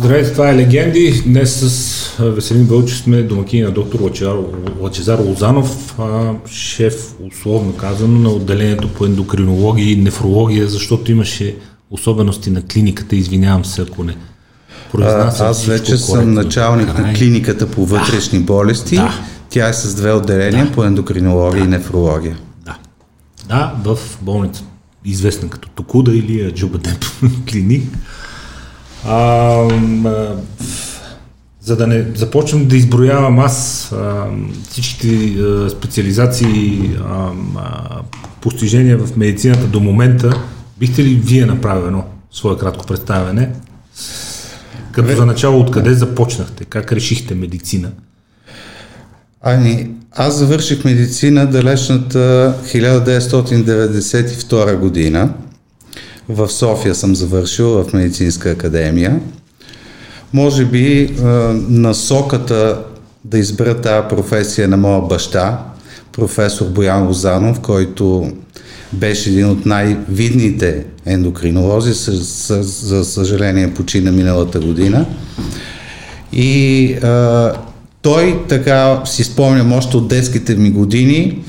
Здравейте, това е Легенди. Днес с Веселин Вълчев сме домакини на доктор Лачезар, Лачезар Лозанов, шеф, условно казано, на отделението по ендокринология и нефрология, защото имаше особености на клиниката. Извинявам се, ако не произнасям Аз вече съм началник Край. на клиниката по вътрешни да. болести. Да. Тя е с две отделения да. по ендокринология да. и нефрология. Да. Да, в болница, известна като Токуда или Джубадеп клиник. А, за да не започнем да изброявам аз а, всичките а, специализации, а, а, постижения в медицината до момента, бихте ли вие направено свое кратко представяне? Като за начало, откъде започнахте? Как решихте медицина? Ами, аз завърших медицина далечната 1992 година. В София съм завършил в медицинска академия. Може би насоката да избера тази професия на моя баща, професор Боян Лозанов, който беше един от най-видните ендокринолози, за съжаление почина миналата година. И а, той така си спомням още от детските ми години,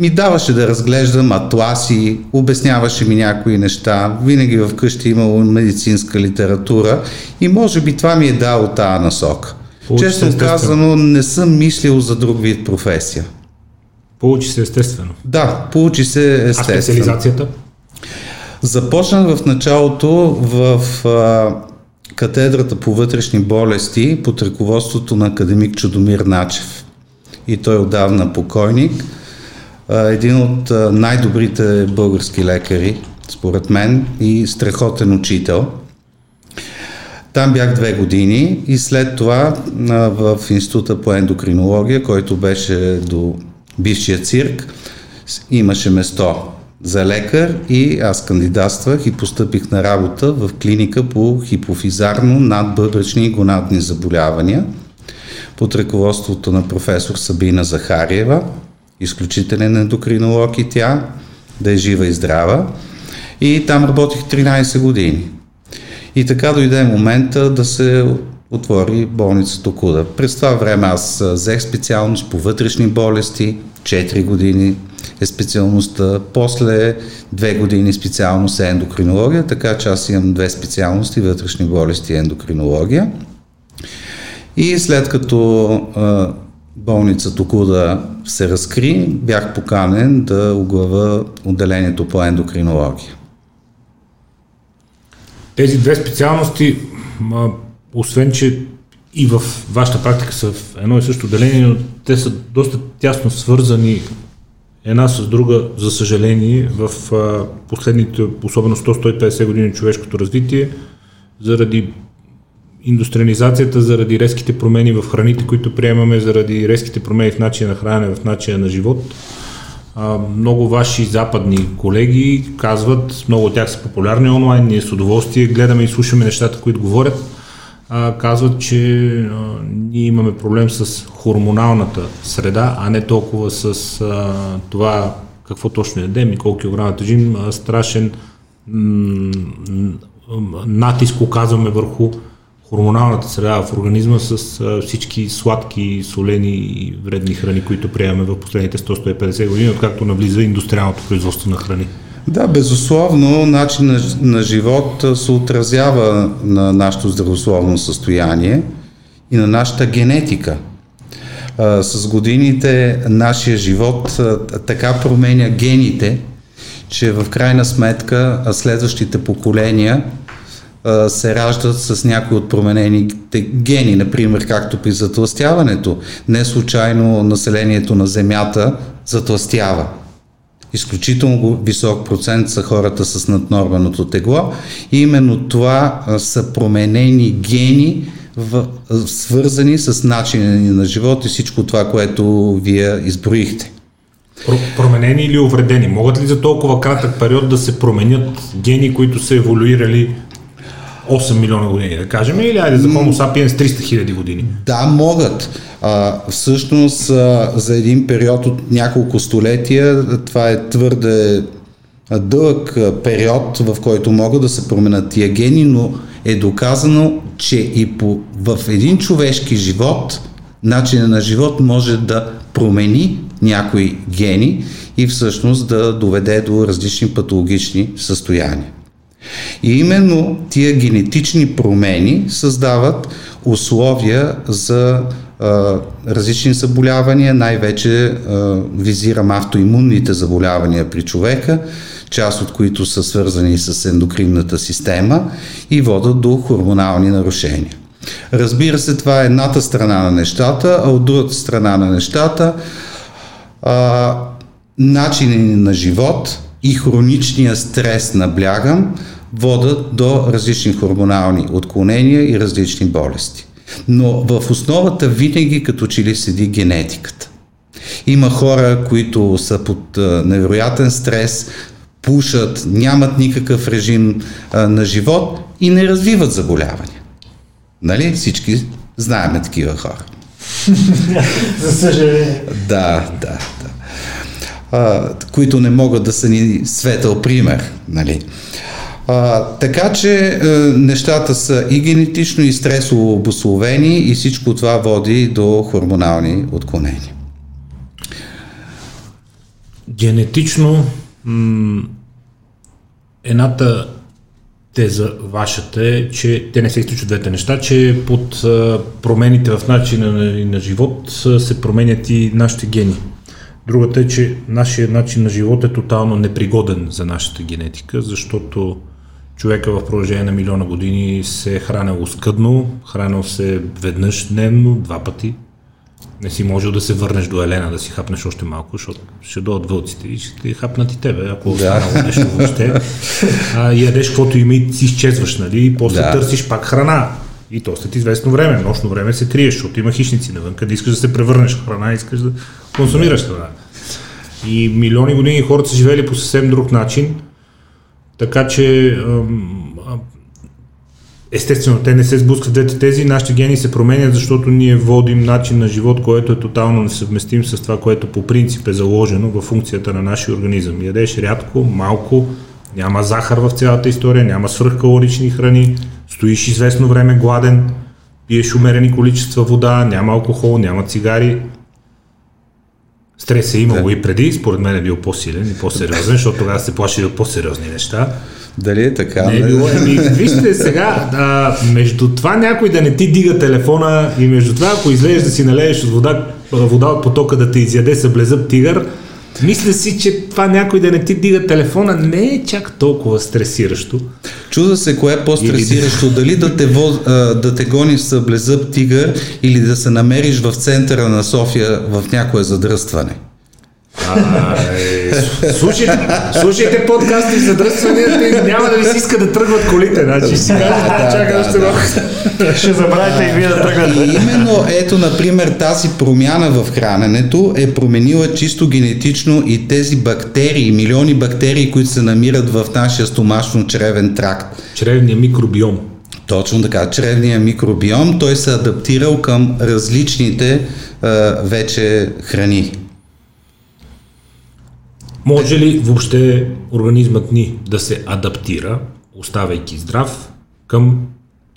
ми даваше да разглеждам атласи, обясняваше ми някои неща, винаги в къщи имало медицинска литература и може би това ми е дало тази насок. Получи Честно казано, не съм мислил за друг вид професия. Получи се естествено. Да, получи се естествено. А специализацията? Започнах в началото в а, катедрата по вътрешни болести под ръководството на академик Чудомир Начев. И той е отдавна покойник – един от най-добрите български лекари, според мен, и страхотен учител. Там бях две години и след това в Института по ендокринология, който беше до бившия цирк, имаше место за лекар и аз кандидатствах и постъпих на работа в клиника по хипофизарно надбъбречни и гонадни заболявания под ръководството на професор Сабина Захариева – изключителен ендокринолог и тя, да е жива и здрава. И там работих 13 години. И така дойде момента да се отвори болница Токуда. През това време аз взех специалност по вътрешни болести, 4 години е специалността, после 2 години специалност е ендокринология, така че аз имам две специалности, вътрешни болести и ендокринология. И след като болница Токуда се разкри, бях поканен да оглава отделението по ендокринология. Тези две специалности, освен че и в вашата практика са в едно и също отделение, но те са доста тясно свързани една с друга, за съжаление, в последните, особено 100-150 години човешкото развитие, заради индустриализацията заради резките промени в храните, които приемаме, заради резките промени в начина на хранене, в начина на живот. А, много ваши западни колеги казват, много от тях са популярни онлайн, ние с удоволствие гледаме и слушаме нещата, които говорят, а, казват, че а, ние имаме проблем с хормоналната среда, а не толкова с а, това какво точно ядем и колко килограма тежим, страшен м- натиск оказваме върху хормоналната среда в организма с а, всички сладки, солени и вредни храни, които приемаме в последните 100-150 години, откакто навлиза индустриалното производство на храни. Да, безусловно, начин на, на живот се отразява на нашето здравословно състояние и на нашата генетика. А, с годините нашия живот а, така променя гените, че в крайна сметка следващите поколения се раждат с някои от променените гени, например, както при затластяването. Не случайно населението на Земята затластява. Изключително висок процент са хората с наднорменото тегло и именно това са променени гени, свързани с начина на живот и всичко това, което вие изброихте. Променени или увредени? Могат ли за толкова кратък период да се променят гени, които са еволюирали 8 милиона години, да кажем, или айде за Homo sapiens 300 хиляди години? Да, могат. А, всъщност а, за един период от няколко столетия това е твърде дълъг период, в който могат да се променят тия гени, но е доказано, че и по, в един човешки живот, начина на живот може да промени някои гени и всъщност да доведе до различни патологични състояния. И именно тия генетични промени създават условия за а, различни заболявания, най-вече а, визирам автоимунните заболявания при човека, част от които са свързани с ендокринната система и водят до хормонални нарушения. Разбира се, това е едната страна на нещата, а от другата страна на нещата а, начини на живот и хроничния стрес наблягам водат до различни хормонални отклонения и различни болести. Но в основата винаги като че ли седи генетиката. Има хора, които са под невероятен стрес, пушат, нямат никакъв режим а, на живот и не развиват заболявания. Нали? Всички знаеме такива хора. За съжаление. Да, да, да. А, които не могат да са ни светъл пример. Нали? А, така че а, нещата са и генетично, и стресово обословени и всичко това води до хормонални отклонения. Генетично м- едната теза вашата е, че те не се изключват двете неща, че под промените в начина на, на живот се променят и нашите гени. Другата е, че нашия начин на живот е тотално непригоден за нашата генетика, защото човека в продължение на милиона години се е хранил скъдно, хранил се веднъж дневно, два пъти. Не си можел да се върнеш до Елена да си хапнеш още малко, защото ще дойдат вълците и ще хапнат и тебе, ако останало да. нещо въобще. А, ядеш каквото има и си изчезваш, нали? И после да. търсиш пак храна. И то след известно време, нощно време се криеш, защото има хищници навън, къде искаш да се превърнеш в храна, искаш да консумираш храна. И милиони години хората са живели по съвсем друг начин, така че естествено те не се сблъскват двете тези, нашите гени се променят, защото ние водим начин на живот, който е тотално несъвместим с това, което по принцип е заложено в функцията на нашия организъм. Ядеш рядко, малко, няма захар в цялата история, няма свръхкалорични храни, стоиш известно време гладен, пиеш умерени количества вода, няма алкохол, няма цигари, Стрес е имало да. и преди, според мен е бил по-силен и по-сериозен, защото тогава се плаши от по-сериозни неща. Дали е така? Не е било. Еми, вижте сега, а, между това някой да не ти дига телефона и между това, ако излезеш да си налееш от вода, вода от потока да те изяде съблезъб тигър, мисля си, че това някой да не ти дига телефона не е чак толкова стресиращо. Чуда се кое е по-стресиращо, или... дали да те, воз, да те гони с блезъб тигър или да се намериш в центъра на София в някое задръстване. Слушайте, слушайте подкасти за дръсванията и няма да ви се иска да тръгват колите. Значи си кажете, да, чакай още малко. Ще забравите и вие да тръгнете. И именно ето, например, тази промяна в храненето е променила чисто генетично и тези бактерии, милиони бактерии, които се намират в нашия стомашно-чревен тракт. Чревния микробиом. Точно така, чревния микробиом, той се адаптирал към различните а, вече храни. Може ли въобще организмът ни да се адаптира, оставайки здрав, към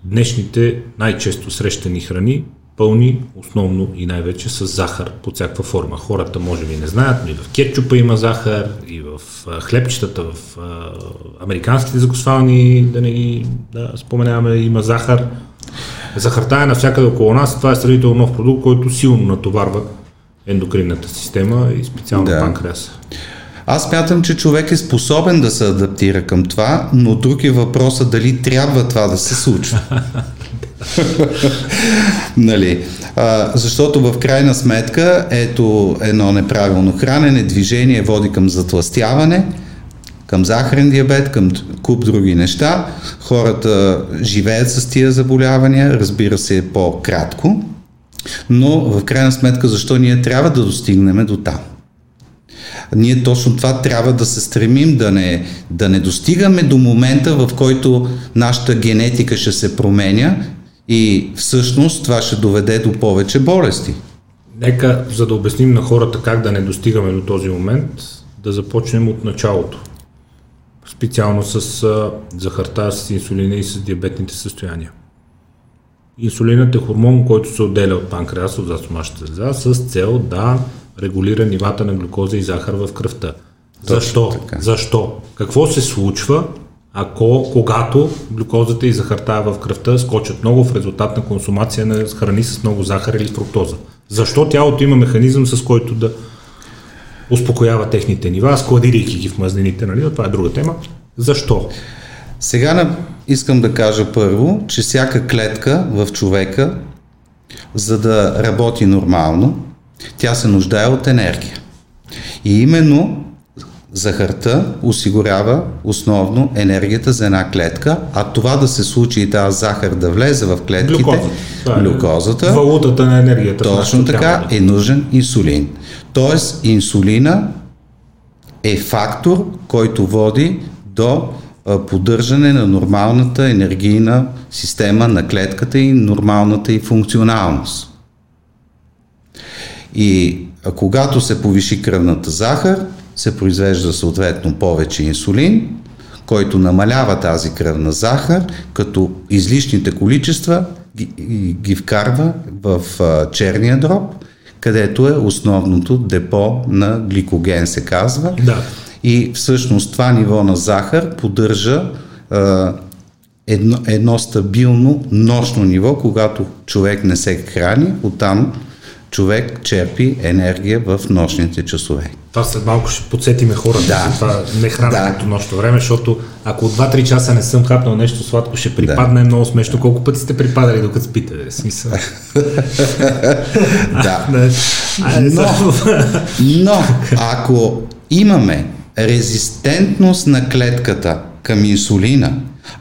днешните най-често срещани храни, пълни основно и най-вече с захар под всякаква форма. Хората може би не знаят, но и в кетчупа има захар, и в хлебчетата, в американските закусвални, да не ги да споменаваме, има захар. Захарта е навсякъде около нас, това е сравнително нов продукт, който силно натоварва ендокринната система и специално да. панкреаса. Аз мятам, че човек е способен да се адаптира към това, но друг е въпросът дали трябва това да се случва. нали? А, защото в крайна сметка ето едно неправилно хранене, движение води към затластяване, към захарен диабет, към куп други неща. Хората живеят с тия заболявания, разбира се, по-кратко, но в крайна сметка защо ние трябва да достигнем до там? Ние точно това трябва да се стремим, да не, да не достигаме до момента, в който нашата генетика ще се променя и всъщност това ще доведе до повече болести. Нека, за да обясним на хората как да не достигаме до този момент, да започнем от началото. специално с захарта, с инсулина и с диабетните състояния. Инсулинът е хормон, който се отделя от панкреаса, от застомашната жлеза, с цел да регулира нивата на глюкоза и захар в кръвта. Точно Защо? така. Защо? Какво се случва, ако, когато глюкозата и захарта в кръвта скочат много в резултат на консумация на храни с много захар или фруктоза? Защо тялото има механизъм, с който да успокоява техните нива, складирайки ги в мазнините, нали? Това е друга тема. Защо? Сега искам да кажа първо, че всяка клетка в човека, за да работи нормално, тя се нуждае от енергия. И именно захарта осигурява основно енергията за една клетка, а това да се случи и тази захар да влезе в клетките, Глюкозата. Това е глюкозата Валутата на енергията. точно така да. е нужен инсулин. Тоест инсулина е фактор, който води до поддържане на нормалната енергийна система на клетката и нормалната и функционалност. И когато се повиши кръвната захар, се произвежда съответно повече инсулин, който намалява тази кръвна захар, като излишните количества ги, ги- вкарва в черния дроб, където е основното депо на гликоген, се казва. Да. И всъщност това ниво на захар поддържа а, едно, едно стабилно нощно ниво, когато човек не се храни, оттам човек черпи енергия в нощните часове. Това след малко ще подсетиме хората Да. за това не храненето Да. нощно време, защото ако от 2-3 часа не съм хапнал нещо сладко, ще припадне е много смешно. Колко пъти сте припадали докато спите? Бе? Смисъл. Да. Но, но ако имаме резистентност на клетката към инсулина,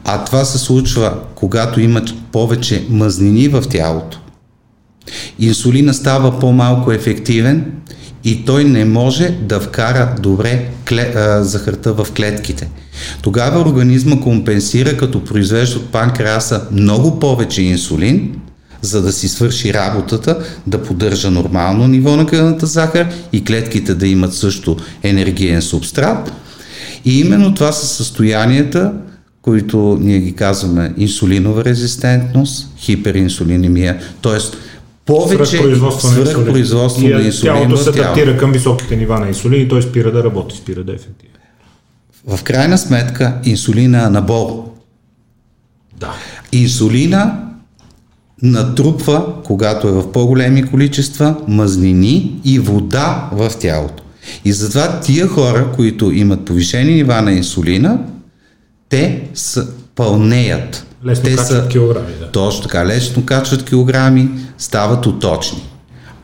а това се случва, когато има повече мазнини в тялото, инсулина става по-малко ефективен и той не може да вкара добре кле, а, захарта в клетките. Тогава организма компенсира, като произвежда от панкреаса много повече инсулин, за да си свърши работата, да поддържа нормално ниво на кръвната захар и клетките да имат също енергиен субстрат. И именно това са състоянията, които ние ги казваме инсулинова резистентност, хиперинсулинемия, т.е. повече Свръхпроизводство свръхпроизводство на инсулин Тялото се адаптира към високите нива на инсулин и той спира да работи, спира да е ефективен. В крайна сметка инсулина е анабол. Да. Инсулина натрупва, когато е в по-големи количества, мазнини и вода в тялото. И затова тия хора, които имат повишени нива на инсулина, те са пълнеят. Лесно те качват килограми. Точно така, лесно качват килограми, стават уточни.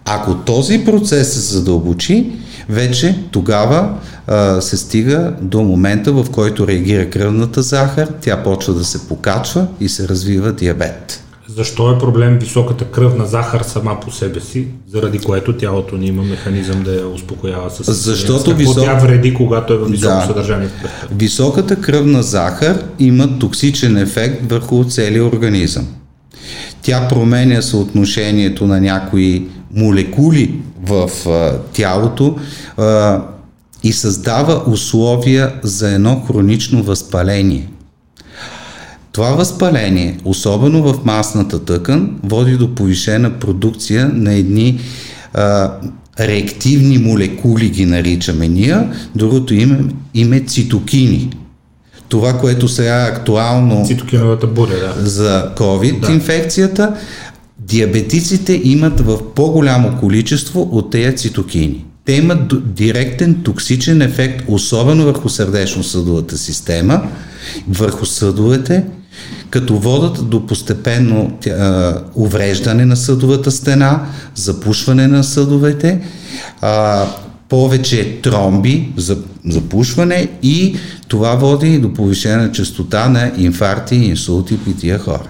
Ако този процес се задълбочи, вече тогава а, се стига до момента, в който реагира кръвната захар, тя почва да се покачва и се развива диабет. Защо е проблем високата кръвна захар сама по себе си, заради което тялото ни има механизъм да я успокоява с Защото висок- тя вреди, когато е в високо Да. съдържание в кръвта? Високата кръвна захар има токсичен ефект върху целия организъм. Тя променя съотношението на някои молекули в а, тялото а, и създава условия за едно хронично възпаление. Това възпаление, особено в масната тъкан, води до повишена продукция на едни а, реактивни молекули, ги наричаме ние, другото име, име цитокини. Това, което сега е актуално Цитокиновата буря, да. за COVID да. диабетиците имат в по-голямо количество от тези цитокини. Те имат директен токсичен ефект, особено върху сърдечно-съдовата система, върху съдовете, като водат до постепенно тя, увреждане на съдовата стена, запушване на съдовете, а, повече тромби за запушване и това води до повишена частота на инфаркти инсулти при тия хора.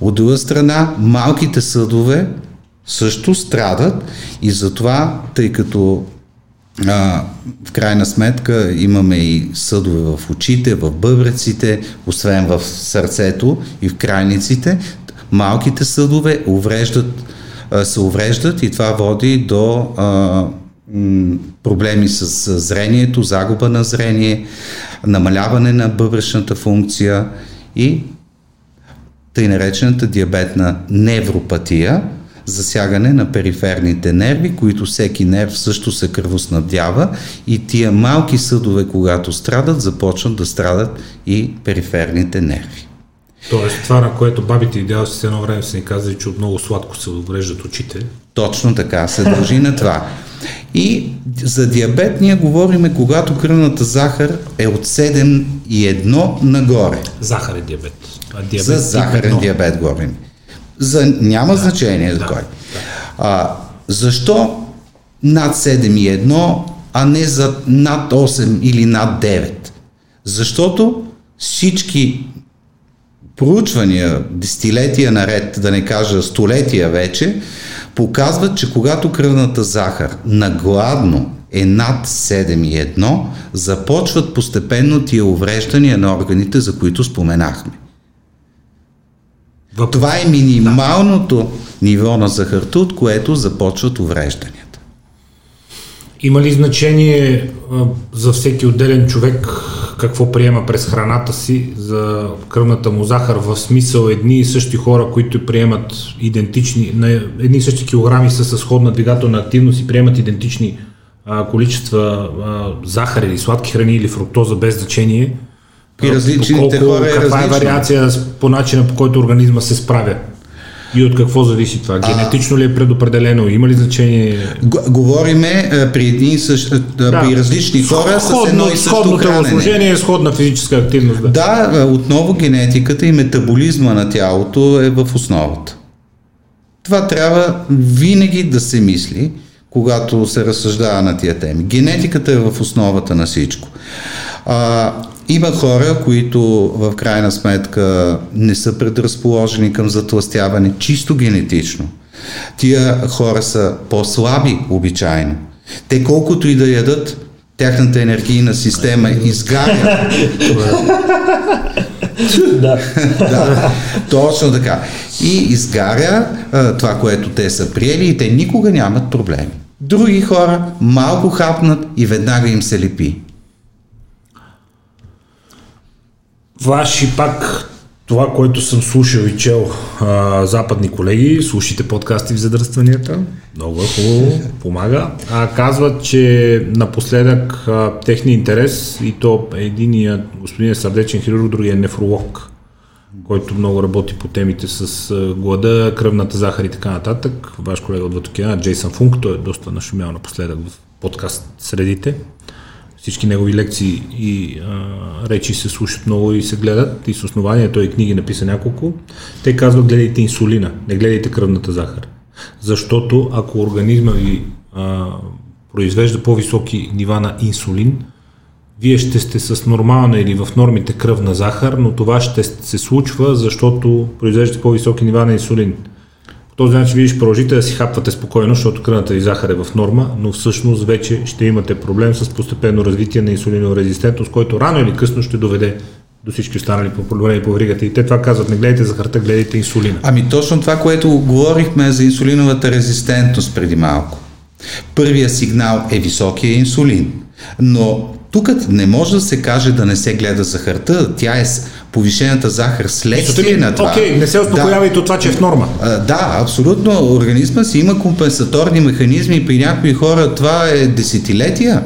От друга страна, малките съдове също страдат и затова, тъй като а, в крайна сметка имаме и съдове в очите, в бъбреците, освен в сърцето и в крайниците, малките съдове увреждат, се увреждат и това води до а, проблеми с зрението, загуба на зрение, намаляване на бъбречната функция и тъй наречената диабетна невропатия, засягане на периферните нерви, които всеки нерв също се кръвоснабдява и тия малки съдове, когато страдат, започват да страдат и периферните нерви. Тоест това, на което бабите и дядо си едно време са ни казали, че от много сладко се увреждат очите. Точно така, се дължи на това. И за диабет ние говориме, когато кръвната захар е от 7,1 нагоре. Захар е диабет. А диабет За захарен диабет говорим. За, няма значение за да, кой. А, защо над 7,1, а не за над 8 или над 9? Защото всички проучвания, десетилетия наред, да не кажа столетия вече, показват, че когато кръвната захар нагладно е над 7,1, започват постепенно тия увреждания на органите, за които споменахме. Въп... Това е минималното ниво на захарта, от което започват уврежданията. Има ли значение а, за всеки отделен човек какво приема през храната си за кръвната му захар в смисъл едни и същи хора, които приемат идентични, на едни и същи килограми са с сходна двигателна активност и приемат идентични а, количества а, захар или сладки храни или фруктоза без значение. А, различните доколко- хора е Каква е различно. вариация по начина по който организма се справя? И от какво зависи това? Генетично ли е предопределено? Има ли значение? Г- Говориме а, при едни и същи, а, при различни хора с едно и също сходно хранене. телосложение, сходна физическа активност. Да. Да, а, отново генетиката и метаболизма на тялото е в основата. Това трябва винаги да се мисли, когато се разсъждава на тия теми. Генетиката е в основата на всичко. А, има хора, които в крайна сметка не са предразположени към затластяване чисто генетично. Тия хора са по-слаби обичайно. Те колкото и да ядат, тяхната енергийна система изгаря Да. да, точно така. И изгаря а, това, което те са приели и те никога нямат проблеми. Други хора малко хапнат и веднага им се лепи. Ваши пак това, което съм слушал и чел а, западни колеги, слушайте подкасти в задръстванията, много е хубаво, помага. А, казват, че напоследък а, техния интерес и то единия господин е сърдечен хирург, другия е нефролог, който много работи по темите с а, глада, кръвната захар и така нататък. Ваш колега от Ватокена, Джейсън Функ, той е доста нашумял напоследък в подкаст средите всички негови лекции и а, речи се слушат много и се гледат и с основание той книги написа няколко. Те казват гледайте инсулина, не гледайте кръвната захар. Защото ако организма ви а, произвежда по-високи нива на инсулин, вие ще сте с нормална или в нормите кръвна захар, но това ще се случва, защото произвеждате по-високи нива на инсулин. По този начин вие ще продължите да си хапвате спокойно, защото кръвната ви захар е в норма, но всъщност вече ще имате проблем с постепенно развитие на инсулинорезистентност, който рано или късно ще доведе до всички останали проблеми по вригата. И те това казват, не гледайте захарта, гледайте инсулина. Ами точно това, което говорихме за инсулиновата резистентност преди малко. Първия сигнал е високия инсулин, но тук не може да се каже да не се гледа захарта, тя е повишената захар следствие на това. Окей, не се успокоявайте от това, че е в норма. А, Да, абсолютно. Организма си има компенсаторни механизми. При някои хора това е десетилетия.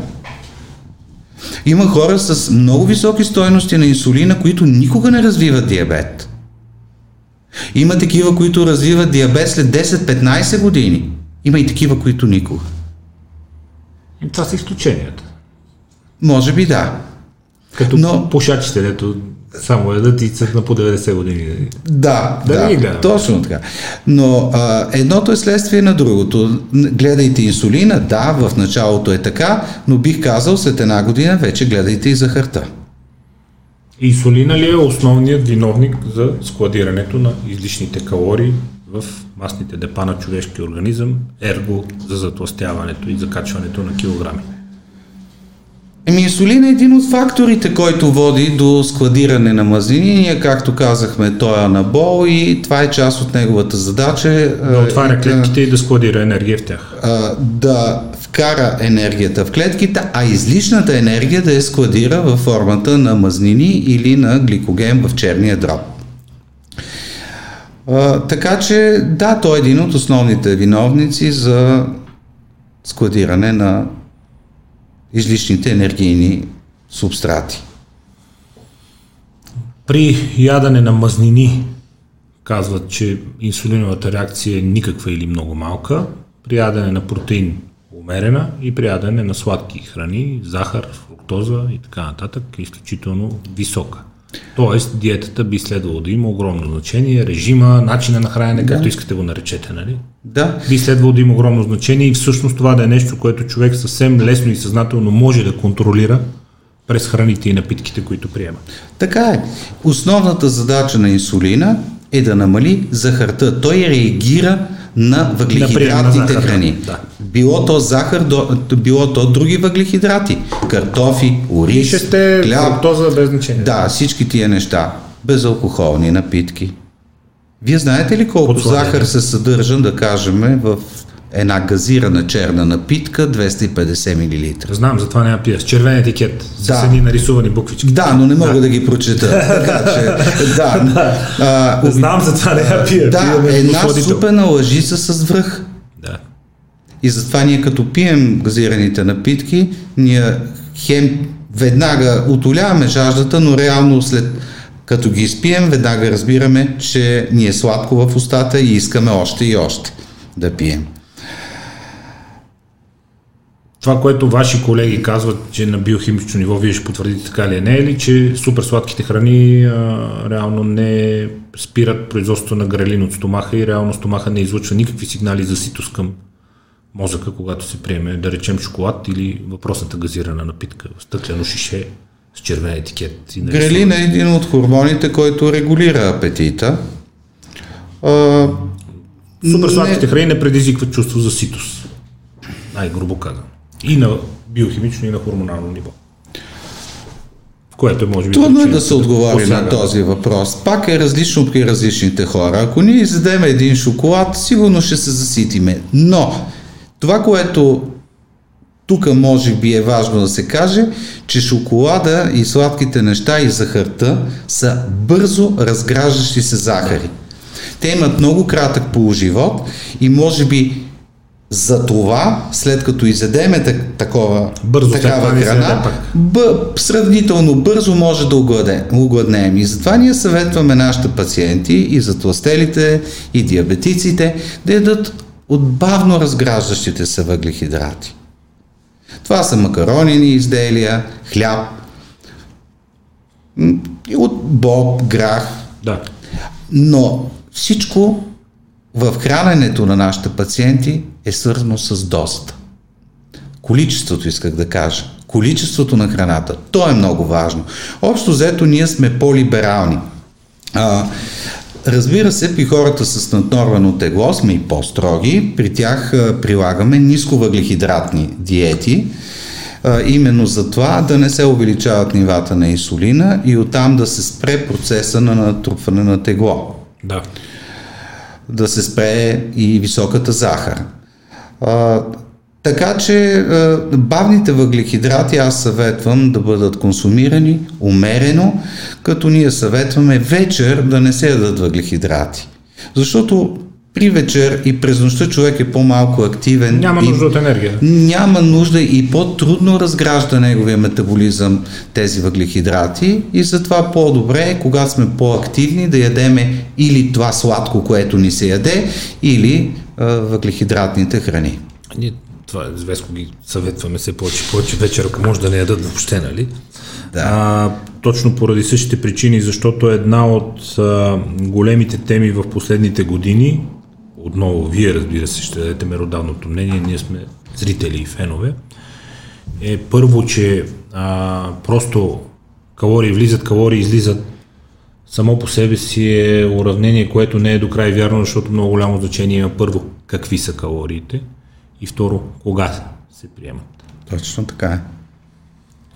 Има хора с много високи стойности на инсулина, които никога не развиват диабет. Има такива, които развиват диабет след 10-15 години. Има и такива, които никога. И това са изключенията. Може би да. Като Но... пушачите, дето само едат и са на по 90 години. Да, Да да, ги гледаме. точно така. Но а, едното е следствие на другото. Гледайте инсулина, да, в началото е така, но бих казал след една година вече гледайте и захарта. Инсулина ли е основният виновник за складирането на излишните калории в масните депа на човешкия организъм, ерго за затластяването и закачването на килограми? Еми, инсулин е един от факторите, който води до складиране на мазнини. Ние, както казахме, той е анабол и това е част от неговата задача. Да отваря клетките и да складира енергия в тях. Да вкара енергията в клетките, а излишната енергия да я складира във формата на мазнини или на гликоген в черния дроб. така че, да, той е един от основните виновници за складиране на излишните енергийни субстрати. При ядане на мазнини казват, че инсулиновата реакция е никаква или много малка. При ядене на протеин умерена и при ядене на сладки храни, захар, фруктоза и така нататък е изключително висока. Тоест, диетата би следвало да има огромно значение, режима, начина на хранене, да. както искате го наречете, нали? Да. Би следвало да има огромно значение и всъщност това да е нещо, което човек съвсем лесно и съзнателно може да контролира през храните и напитките, които приема. Така е. Основната задача на инсулина е да намали захарта. Той реагира на въглехидратните на храни. Да. Било то захар, било то други въглехидрати. Картофи, ориз, Пишете хляб. фруктоза без значение. Да, всички тия неща. Безалкохолни напитки. Вие знаете ли колко захар се съдържа, да кажем, в една газирана черна напитка 250 мл. Знам, затова няма пия. С червен етикет, с да. едни нарисувани буквички. Да, но не мога да, да ги прочета. така, че, да. А, Знам, затова няма пия. Да, пия една супена лъжица с връх. Да. И затова ние като пием газираните напитки, ние хем веднага отоляваме жаждата, но реално след като ги изпием, веднага разбираме, че ни е сладко в устата и искаме още и още да пием. Това, което ваши колеги казват, че на биохимично ниво вие ще потвърдите така ли е, не е ли, че супер сладките храни а, реално не спират производството на грелин от стомаха и реално стомаха не излъчва никакви сигнали за ситост към мозъка, когато се приеме, да речем, шоколад или въпросната газирана напитка, стъклено шише с червен етикет. И Грелин е един от хормоните, който регулира апетита. А, Супер сладките не... храни не предизвикват чувство за ситост. Най-грубо казано. И на биохимично, и на хормонално ниво. Което е, може би. Трудно е да се отговори на този въпрос. Пак е различно при различните хора. Ако ние изядем един шоколад, сигурно ще се заситиме. Но това, което тук може би е важно да се каже, че шоколада и сладките неща и захарта са бързо разграждащи се захари. Те имат много кратък полуживот и може би за това, след като изедеме такова, бързо такава храна, б, сравнително бързо може да угладнеем. И затова ние съветваме нашите пациенти и за тластелите, и диабетиците да ядат от бавно разграждащите се въглехидрати. Това са макаронини изделия, хляб, и от боб, грах. Да. Но всичко в храненето на нашите пациенти е свързано с дозата. Количеството исках да кажа. Количеството на храната. То е много важно. Общо взето ние сме по-либерални. А, разбира се, при хората с наднормено тегло сме и по-строги. При тях а, прилагаме нисковъглехидратни диети, а, именно за това да не се увеличават нивата на инсулина и оттам да се спре процеса на натрупване на тегло. Да. Да се спре и високата захар. А, така че а, бавните въглехидрати аз съветвам да бъдат консумирани умерено, като ние съветваме вечер да не се ядат въглехидрати. Защото при вечер и през нощта човек е по-малко активен. Няма нужда и, от енергия. Няма нужда и по-трудно разгражда неговия метаболизъм тези въглехидрати и затова по-добре е, когато сме по-активни, да ядеме или това сладко, което ни се яде, или въглехидратните храни. Ние това известно ги съветваме се повече, повече вечер, ако може да не ядат въобще, нали? Да. А, точно поради същите причини, защото една от а, големите теми в последните години отново вие, разбира се, ще дадете меродавното мнение, ние сме зрители и фенове, е първо, че а, просто калории влизат, калории излизат, само по себе си е уравнение, което не е до край вярно, защото много голямо значение има първо какви са калориите и второ кога се приемат. Точно така е.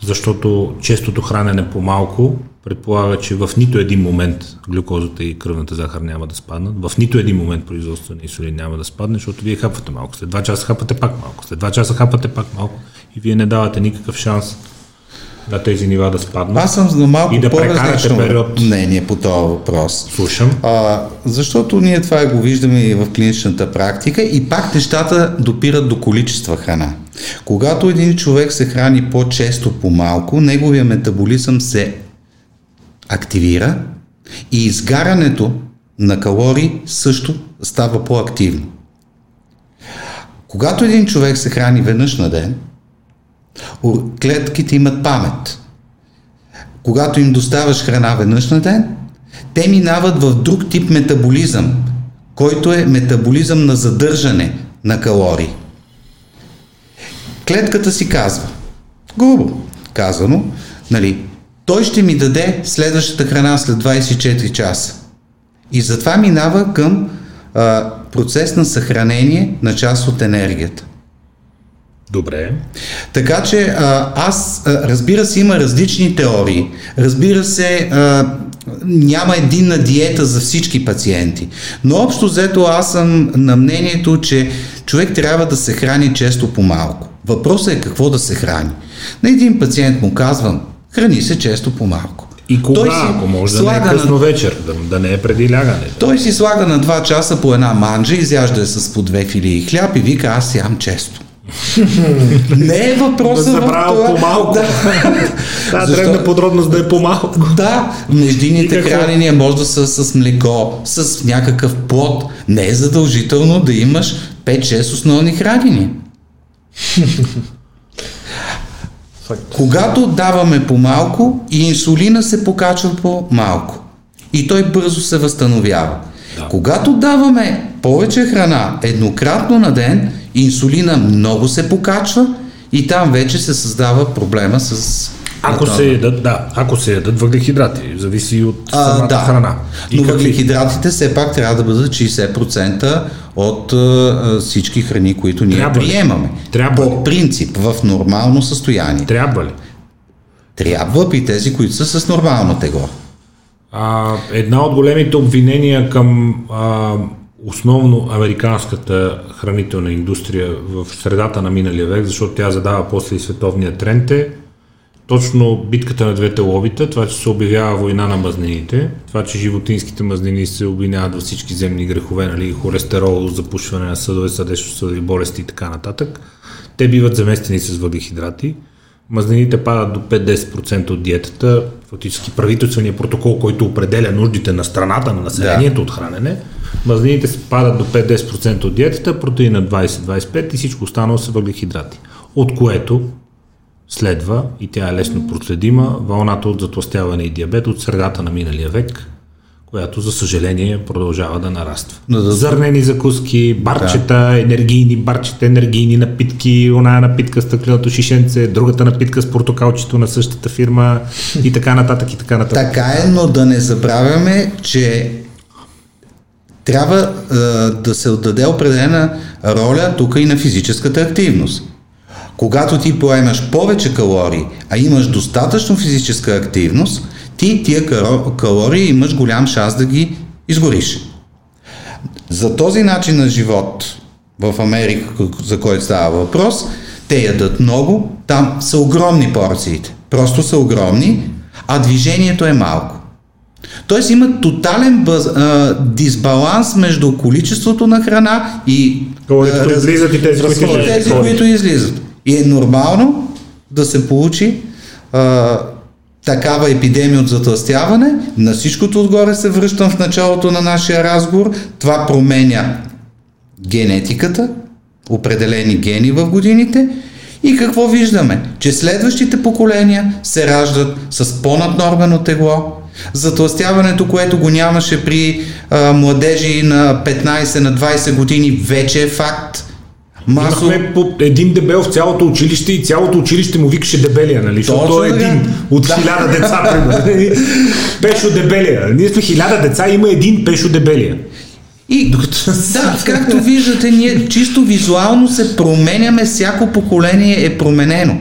защото честото хранене по-малко предполага, че в нито един момент глюкозата и кръвната захар няма да спаднат, в нито един момент производството на инсулин няма да спадне, защото вие хапвате малко. След 2 часа хапате пак малко, след 2 часа хапате пак малко и вие не давате никакъв шанс на тези нива да спаднат. Аз съм за малко и да по-различно период. мнение по този въпрос. Слушам. А, защото ние това го виждаме и в клиничната практика и пак нещата допират до количества храна. Когато един човек се храни по-често по-малко, неговия метаболизъм се активира и изгарянето на калории също става по-активно. Когато един човек се храни веднъж на ден, клетките имат памет. Когато им доставаш храна веднъж на ден, те минават в друг тип метаболизъм, който е метаболизъм на задържане на калории. Клетката си казва, грубо казано, нали, той ще ми даде следващата храна след 24 часа. И затова минава към а, процес на съхранение на част от енергията. Добре. Така че а, аз, а, разбира се, има различни теории. Разбира се, а, няма единна диета за всички пациенти. Но общо взето аз съм на мнението, че човек трябва да се храни често по-малко. Въпросът е какво да се храни. На един пациент му казвам, храни се често по-малко. И кога, Той си ако може да не е слага на- късно вечер, да, да не е преди лягане. Той си слага на 2 часа по една манджа, изяжда я с по две филии хляб и вика, аз ям често. Не е въпросът Да в това. по-малко. Да. Та Защо? древна подробност да е по-малко. Да, междинните хранения може да са с млеко, с някакъв плод. Не е задължително да имаш 5-6 основни хранения. Когато даваме по-малко, и инсулина се покачва по-малко. И той бързо се възстановява. Да. Когато даваме повече храна еднократно на ден, инсулина много се покачва и там вече се създава проблема с Ако се ядат, да, ако се ядат въглехидрати, зависи от А, самата да. храна. Но какви- въглехидратите все пак трябва да бъдат 60% от а, всички храни, които ние Трябва ли? приемаме. Трябва По принцип, в нормално състояние. Трябва ли? Трябва при тези, които са с нормално тегло. А, една от големите обвинения към а, основно американската хранителна индустрия в средата на миналия век, защото тя задава после и световния тренд е точно битката на двете лобита, това, че се обявява война на мазнините, това, че животинските мазнини се обвиняват във всички земни грехове, нали, холестерол, запушване на съдове, сърдечно-съдови болести и така нататък. Те биват заместени с въглехидрати. Мазнините падат до 5-10% от диетата. Фактически правителственият протокол, който определя нуждите на страната, на населението от хранене, мазнините падат до 5-10% от диетата, протеина 20-25% и всичко останало са въглехидрати. От което следва, и тя е лесно проследима, вълната от затластяване и диабет от средата на миналия век, която за съжаление продължава да нараства. Но да- Зърнени закуски, барчета, енергийни барчета, енергийни напитки, оная напитка с стъкленото шишенце, другата напитка с портокалчето на същата фирма и така нататък и така нататък. Така е, но да не забравяме, че трябва а, да се отдаде определена роля тук и на физическата активност. Когато ти поемаш повече калории, а имаш достатъчно физическа активност, ти тия калории имаш голям шанс да ги изгориш. За този начин на живот в Америка, за който става въпрос, те ядат много, там са огромни порциите. Просто са огромни, а движението е малко. Тоест има тотален бъз, а, дисбаланс между количеството на храна и раз- влизат и тези, които излизат. тези, които излизат. И е нормално да се получи а, такава епидемия от затластяване. На всичкото отгоре се връщам в началото на нашия разговор. Това променя генетиката, определени гени в годините. И какво виждаме? Че следващите поколения се раждат с по-наднормено тегло. Затластяването, което го нямаше при а, младежи на 15 на 20 години, вече е факт. Масово. Имахме по един дебел в цялото училище и цялото училище му викаше дебелия, нали? Защото Точно той е един от Да. хиляда деца, примерно. Пешо дебелия. Ние сме хиляда деца, има един пешо дебелия. И да, както виждате, ние чисто визуално се променяме, всяко поколение е променено.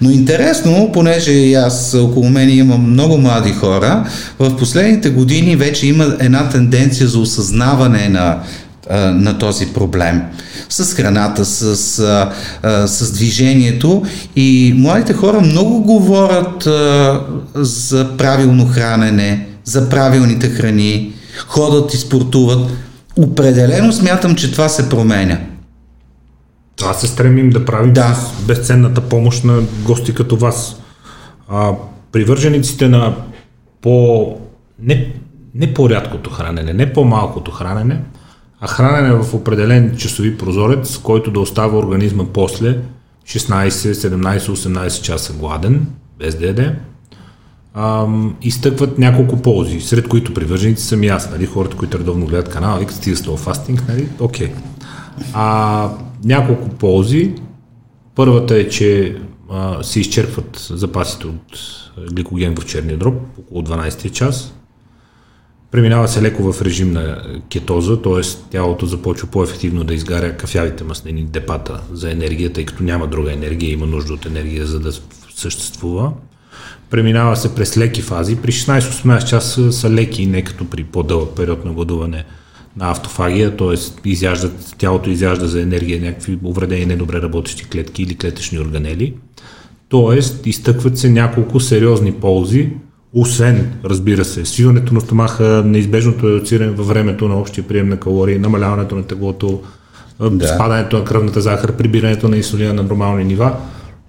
Но интересно, понеже и аз около мен имам много млади хора, в последните години вече има една тенденция за осъзнаване на, на този проблем с храната, с, с движението и младите хора много говорят за правилно хранене, за правилните храни, ходят и спортуват. Определено смятам, че това се променя. Това се стремим да правим да. с безценната помощ на гости като вас. А, привържениците на по... Не, не по-рядкото хранене, не по-малкото хранене, а хранене в определен часови прозорец, който да остава организма после 16, 17, 18 часа гладен, без да яде, изтъкват няколко ползи, сред които привърженици съм и аз, нали, хората, които редовно гледат канала, викат стига с фастинг, нали, окей. Okay. А, няколко ползи. Първата е, че а, се изчерпват запасите от гликоген в черния дроб около 12 час. Преминава се леко в режим на кетоза, т.е. тялото започва по-ефективно да изгаря кафявите маснени депата за енергия, тъй като няма друга енергия, има нужда от енергия за да съществува. Преминава се през леки фази. При 16-18 часа са леки, не като при по-дълъг период на гладуване на автофагия, т.е. изяждат, тялото изяжда за енергия някакви увредени, недобре работещи клетки или клетъчни органели. Тоест, изтъкват се няколко сериозни ползи, освен, разбира се, свиването на стомаха, неизбежното редуциране във времето на общия прием на калории, намаляването на теглото, да. спадането на кръвната захар, прибирането на инсулина на нормални нива.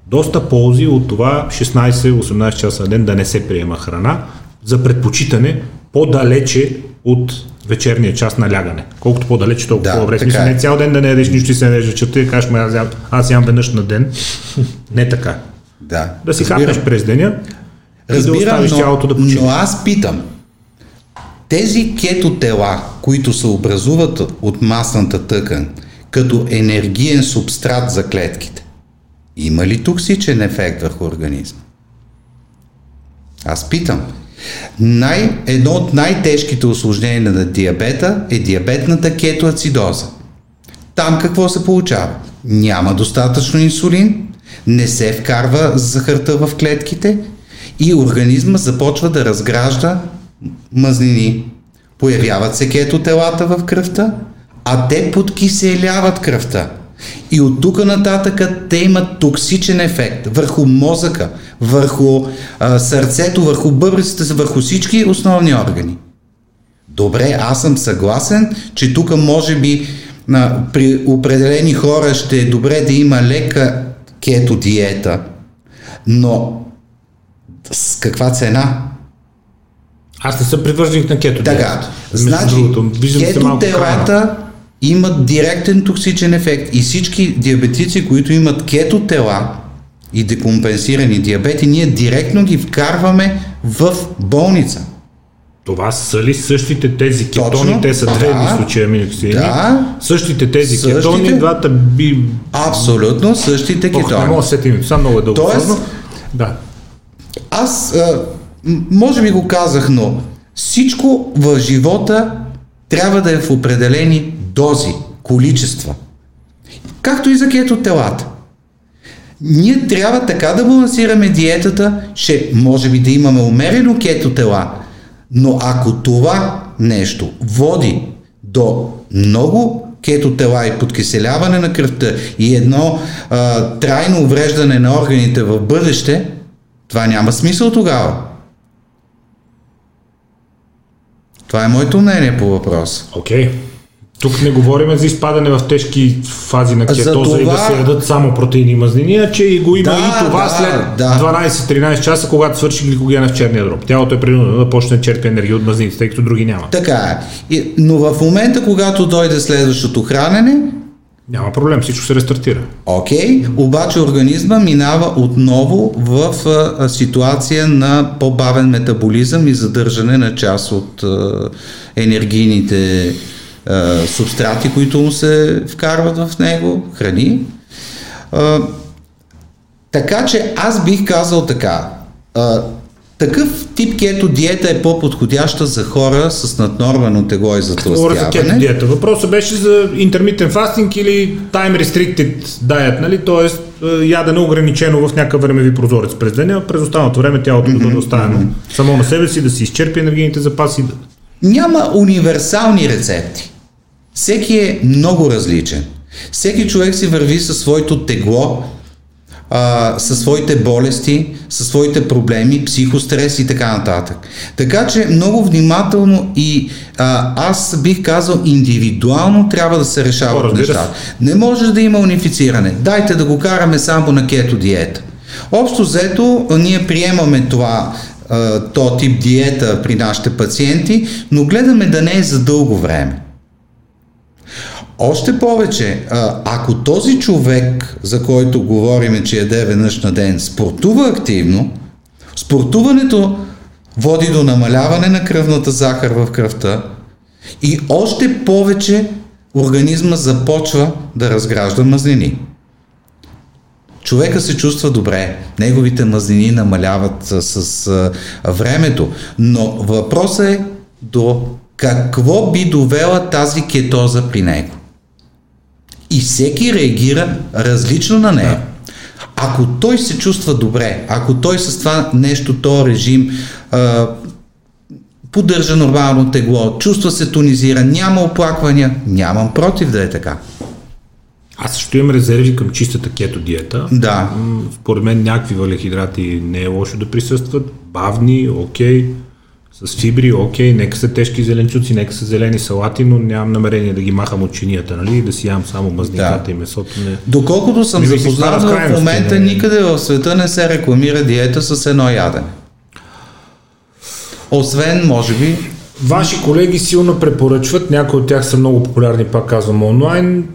Доста ползи от това 16-18 часа на ден да не се приема храна за предпочитане по-далече от вечерния час на лягане. Колкото по-далече, толкова да, по-добре. Смисъл, е. не цял ден да не ядеш нищо и се не вечерта и кажеш, аз, ям, аз ям веднъж на ден. Не така. Да. Да си хапнеш през деня Разбирам, и да оставиш но, тялото да почине. Но аз питам, тези кето тела, които се образуват от масната тъкан, като енергиен субстрат за клетките, има ли токсичен ефект върху организма? Аз питам. Най, едно от най-тежките осложнения на диабета е диабетната кетоацидоза. Там какво се получава? Няма достатъчно инсулин, не се вкарва захарта в клетките и организма започва да разгражда мъзнини. Появяват се кетотелата в кръвта, а те подкиселяват кръвта. И от тук нататък те имат токсичен ефект върху мозъка, върху а, сърцето, върху бъбрицата, върху всички основни органи. Добре, аз съм съгласен, че тук може би а, при определени хора ще е добре да има лека кето диета, но с каква цена? Аз не съм привърженик на кето диета. Така, значи, кето телата имат директен токсичен ефект и всички диабетици, които имат кето тела и декомпенсирани диабети, ние директно ги вкарваме в болница. Това са ли същите тези кетони? Точно, те са древни да, случаи аминоксидини. Да, същите тези същите, кетони, двата би... Абсолютно същите Ох, кетони. Не мога да сетим, това много е дълго. Тоест, да. Аз, а, може би го казах, но всичко в живота трябва да е в определени дози, количества. Както и за кето телата. Ние трябва така да балансираме диетата, че може би да имаме умерено кето тела, но ако това нещо води до много кето тела и подкиселяване на кръвта и едно а, трайно увреждане на органите в бъдеще, това няма смисъл тогава. Това е моето мнение по въпрос. Окей. Okay. Тук не говорим за изпадане в тежки фази на кетоза това... и да се ядат само протеини и мазнини, а че и го има да, и това да, след да. 12-13 часа, когато свърши гликогена в черния дроб. Тялото е принудено да почне да черпи енергия от мазнините, тъй като други няма. Така е. Но в момента, когато дойде следващото хранене, няма проблем, всичко се рестартира. Окей, okay, обаче организма минава отново в а, ситуация на по-бавен метаболизъм и задържане на част от а, енергийните а, субстрати, които му се вкарват в него, храни. А, така че аз бих казал така. А, Такъв тип кето диета е по-подходяща за хора с наднормено тегло и Говоря за кето диета. Въпросът беше за intermittent fasting или time restricted diet, нали? Тоест е, ядене ограничено в някакъв времеви прозорец през деня, през останалото време тялото да бъде оставено само на себе си, да си изчерпи енергийните запаси. Няма универсални рецепти. Всеки е много различен. Всеки човек си върви със своето тегло, а, със своите болести, със своите проблеми, психострес и така нататък. Така че много внимателно и а, аз бих казал индивидуално трябва да се решават нещата. Не може да има унифициране. Дайте да го караме само на кето диета. Общо взето, ние приемаме това, то тип диета при нашите пациенти, но гледаме да не е за дълго време. Още повече, ако този човек, за който говорим, че яде веднъж на ден, спортува активно, спортуването води до намаляване на кръвната захар в кръвта и още повече организма започва да разгражда мазнини. Човека се чувства добре, неговите мазнини намаляват с, с времето, но въпросът е до какво би довела тази кетоза при него. И всеки реагира различно на нея. Ако той се чувства добре, ако той с това нещо, то режим а, поддържа нормално тегло, чувства се тонизира, няма оплаквания, нямам против да е така. Аз също имам резерви към чистата кето диета. Да. Според мен някакви въглехидрати не е лошо да присъстват. Бавни, окей. С фибри, окей. Нека са тежки зеленчуци, нека са зелени салати, но нямам намерение да ги махам от чинията, нали? Да си ям само мазниката Да. и месото. Не. Доколкото съм Не ми се запознат, в в момента не. никъде в света не се рекламира диета с едно ядене. Освен, може би, Ваши колеги силно препоръчват, някои от тях са много популярни, пак казвам, онлайн,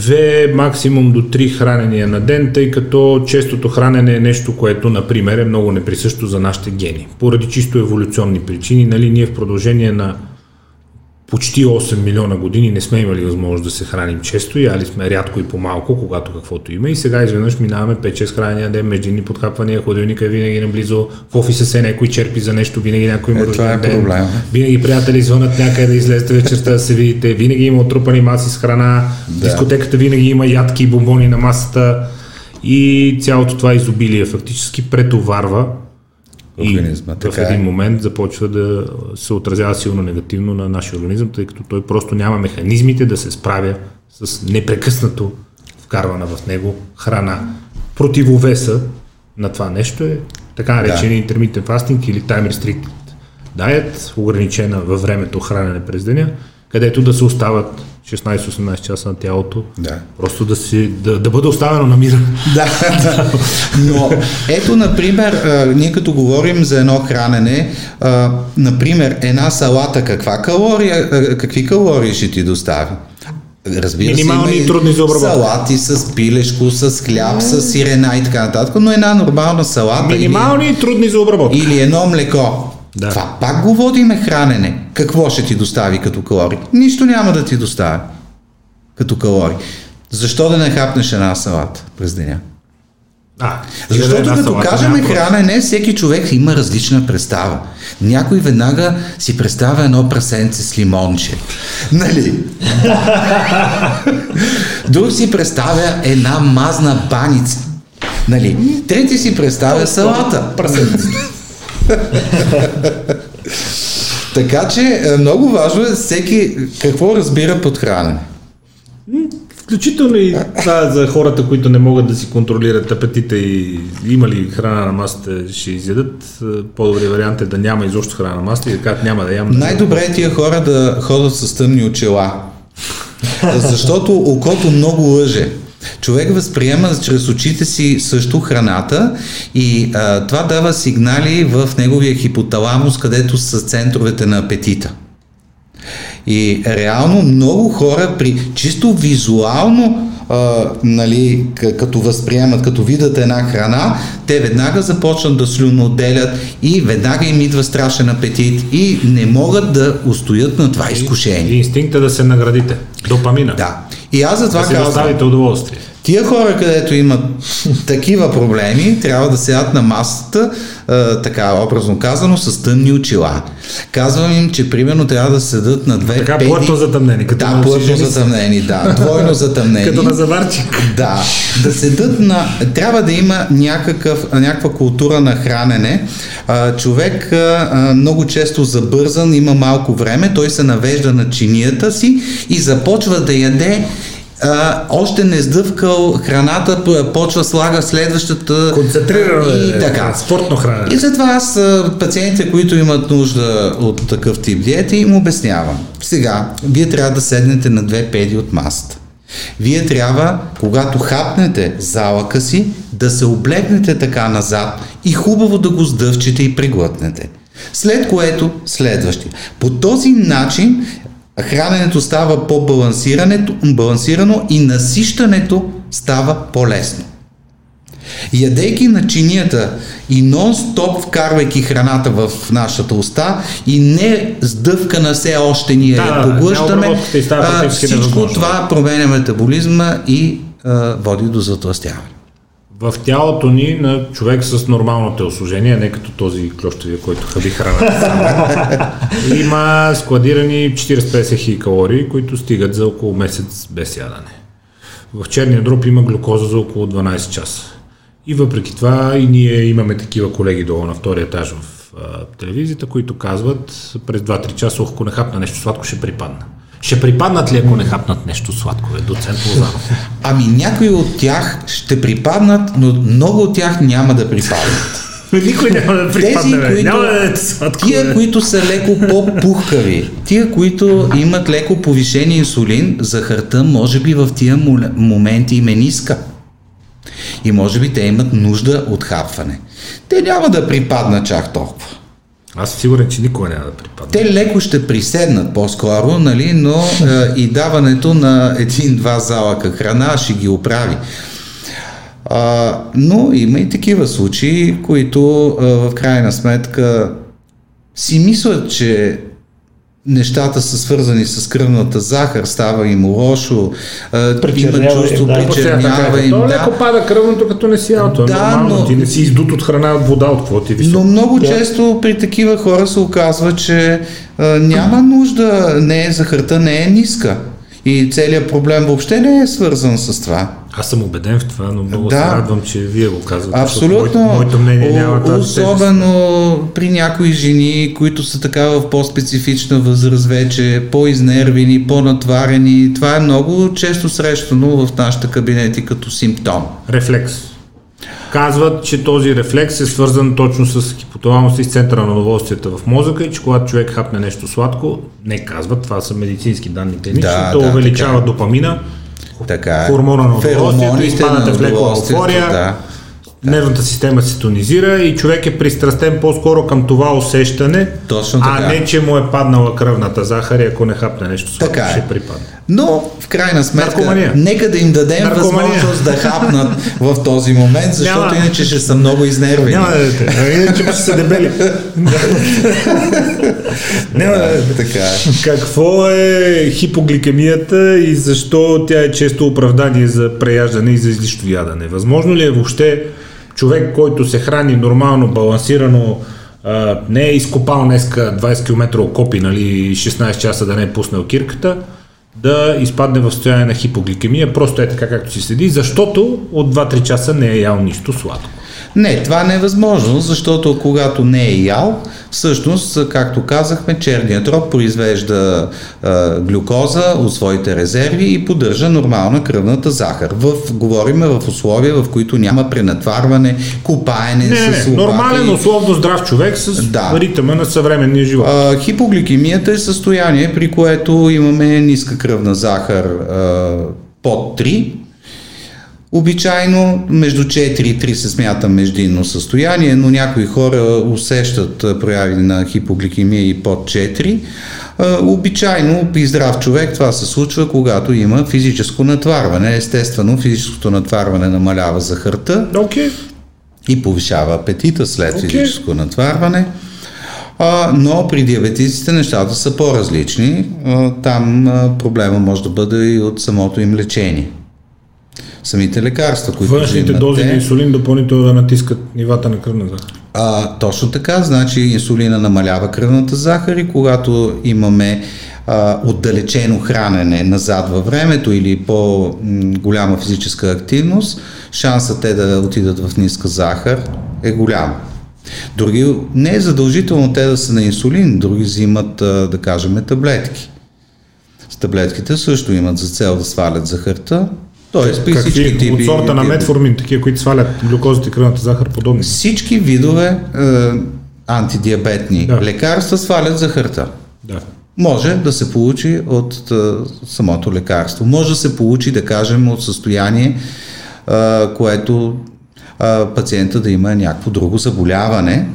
две, максимум до три хранения на ден, тъй като честото хранене е нещо, което, например, е много неприсъщо за нашите гени. Поради чисто еволюционни причини, нали, ние в продължение на почти 8 милиона години не сме имали възможност да се храним често, яли сме рядко и по-малко, когато каквото има. И сега изведнъж минаваме 5-6 хранения ден, междинни подхапвания, ходилника е винаги наблизо, в офиса се някой черпи за нещо, винаги някой има Е, това е ден. проблем. Винаги приятели звънат някъде да излезете вечерта да се видите, винаги има отрупани маси с храна, Да. дискотеката винаги има ядки и бомбони на масата и цялото това изобилие фактически претоварва и Организма, в така един е. момент започва да се отразява силно негативно на нашия организъм, тъй като той просто няма механизмите да се справя с непрекъснато вкарвана в него храна. Противовеса на това нещо е така наречения intermittent fasting или time restricted diet, ограничена във времето хранене през деня, където да се остават 16-18 часа на тялото, Да. просто да, си, да, да бъде оставено на мира. Да, да. Но ето, например, ние като говорим за едно хранене, например, една салата, каква калория, какви калории ще ти достави? Разбира Минимални се, и трудни за обработка. Салати с пилешко, с хляб, с сирена и така нататък, но една нормална салата Минимални и трудни за обработка. или, или едно млеко. Да. Това пак го водиме хранене. Какво ще ти достави като калории? Нищо няма да ти достави като калории. Защо да не хапнеш една салата през деня? А, Защото една като кажем хранене, всеки човек има различна представа. Някой веднага си представя едно прасенце с лимонче. Нали? Друг си представя една мазна баница. Нали? Трети си представя салата. Прасенце. Така че е, много важно е всеки какво разбира под хранене. Включително и това за хората, които не могат да си контролират апетита и има ли храна на масата, ще изядат. По-добрият вариант е да няма изобщо храна на масата и да кажат няма да ям. Най-добре е тия хора да ходят с тъмни очила. Защото окото много лъже. Човек възприема чрез очите си също храната и а, това дава сигнали в неговия хипоталамус, където са центровете на апетита. И реално много хора при чисто визуално а, нали, като възприемат, като видят една храна, те веднага започват да слюноотделят и веднага им идва страшен апетит и не могат да устоят на това И изкушение. инстинкта да се наградите. Допамина. Да. И аз затова Да си казвам, удоволствие. Тия хора, където имат такива проблеми, трябва да седят на масата, а, така образно казано, с тъмни очила. Казвам им, че примерно трябва да седат на две Така педи. плътно затъмнени, като Да, плътно затъмнени, да. Двойно затъмнени. Като на заварчик. Да, да седат на... Трябва да има някакъв, някаква култура на хранене. А, човек а, много често забързан, има малко време, той се навежда на чинията си и започва да яде а, още не сдъвкал храната, почва слага следващата Концентрирано и е, така. спортно хранене. И затова аз пациентите, които имат нужда от такъв тип диета, им обяснявам. Сега, вие трябва да седнете на две педи от масата. Вие трябва, когато хапнете залъка си, да се облегнете така назад и хубаво да го сдъвчете и преглътнете. След което следващия. По този начин храненето става по-балансирано и насищането става по-лесно. Ядейки на чинията и нон-стоп вкарвайки храната в нашата уста и не сдъвкана все още ние Да, я поглъщаме, а, всичко това променя метаболизма и а, води до затластяване. В тялото ни на човек с нормално телосложение, не като този клющавия, който хаби храната, има складирани 40-50 хиляди калории, които стигат за около месец без ядане. В черния дроб има глюкоза за около 12 часа. И въпреки това и ние имаме такива колеги долу на втория етаж в а, телевизията, които казват през 2-3 часа, ако не хапна нещо сладко, ще припадна. Ще припаднат ли, ако не хапнат нещо сладко, е доцент Лозанов? Ами някои от тях ще припаднат, но много от тях няма да припаднат. Никой няма да Тези, припадне, бе. които, няма да е сладко. тия, които са леко по-пухкави, тия, които имат леко повишен инсулин, захарта може би в тия моменти им е ниска. И може би те имат нужда от хапване. Те няма да припаднат чак толкова. Аз съм сигурен, че никога няма да припадне. Те леко ще приседнат по-скоро, нали, но е, и даването на един-два залъка храна ще ги оправи. А, но има и такива случаи, които а, в крайна сметка си мислят, че нещата са свързани с кръвната захар, става им лошо, има чувство, да. Причернява им. то Да. леко пада кръвното, като не си ялото. Е Да, нормално, но- ти не си издут от храна, от вода, от какво ти е високо. Но много Да. често при такива хора се оказва, че а, няма нужда, не е, захарта не е ниска. И целият проблем въобще не е свързан с това. Аз съм убеден в това, но много Да. се радвам, че вие го казвате. Абсолютно. Моето, моето мнение няма тази тежест. Особено при някои жени, които са така в по-специфична възраст вече, по-изнервени, по-натварени. Това е много често срещано в нашите кабинети като симптом. Рефлекс. Казват, че този рефлекс е свързан точно с хипоталамуса и с центъра на удоволствията в мозъка и че когато човек хапне нещо сладко, не казват, това са медицински данни те, Да, то да, увеличава така е. допамина, Така е. хормона на удоволствието, изпадате в леко еуфория, Да. нервната система се тонизира и човек е пристрастен по-скоро към това усещане, Точно а така. не, че му е паднала кръвната захар и ако не хапне нещо Така е. ще припадне. Но, в крайна сметка, Наркомания. нека да им дадем Наркомания. възможност да хапнат в този момент, защото Няма. иначе ще са много изнервени. Няма да дадете, а иначе ще се дебели. Няма да. Така е. Какво е хипогликемията и защо тя е често оправдание за преяждане и за излишно ядене? Възможно ли е въобще човек, който се храни нормално, балансирано, не е изкопал днеска 20 км окопи, нали, 16 часа да не е пуснал кирката, да изпадне в състояние на хипогликемия, просто е така както си седи, защото от 2-3 часа не е ял нищо сладко. Не, това не е възможно, защото когато не е ял, всъщност, както казахме, черният дроб произвежда а, глюкоза от своите резерви и поддържа нормална кръвната захар. В, говориме в условия, в които няма пренатварване, купаене Не, с лопати. Нормален, условно здрав човек с Да. ритъма на съвременния живот. А, хипогликемията е състояние, при което имаме ниска кръвна захар а, под 3. Обичайно между 4 и 3 се смята междинно състояние, но някои хора усещат прояви на хипогликемия и под 4. А, Обичайно при здрав човек това се случва, когато има физическо натварване. Естествено, физическото натварване намалява захарта, Окей. и повишава апетита след Окей. физическо натварване. А, но при диабетиците нещата са по-различни. А, там а, проблема може да бъде и от самото им лечение. Самите лекарства, които Външните дози на инсулин допълнително да натискат нивата на кръвна захар. А, точно така, значи инсулина намалява кръвната захар и когато имаме а, отдалечено хранене назад във времето или по-голяма физическа активност, шансът те да отидат в ниска захар е голям. Други, не е задължително те да са на инсулин, други взимат, а, да кажем, таблетки. С таблетките също имат за цел да свалят захарта, т.е. при всички Какви типи... от сорта на метформин, такива, които свалят глюкозата и кръвната захар, подобни. Всички видове е, антидиабетни Да. лекарства свалят захарта. Да. Може да се получи от е, самото лекарство. Може да се получи, да кажем, от състояние, е, което е, пациента да има някакво друго заболяване,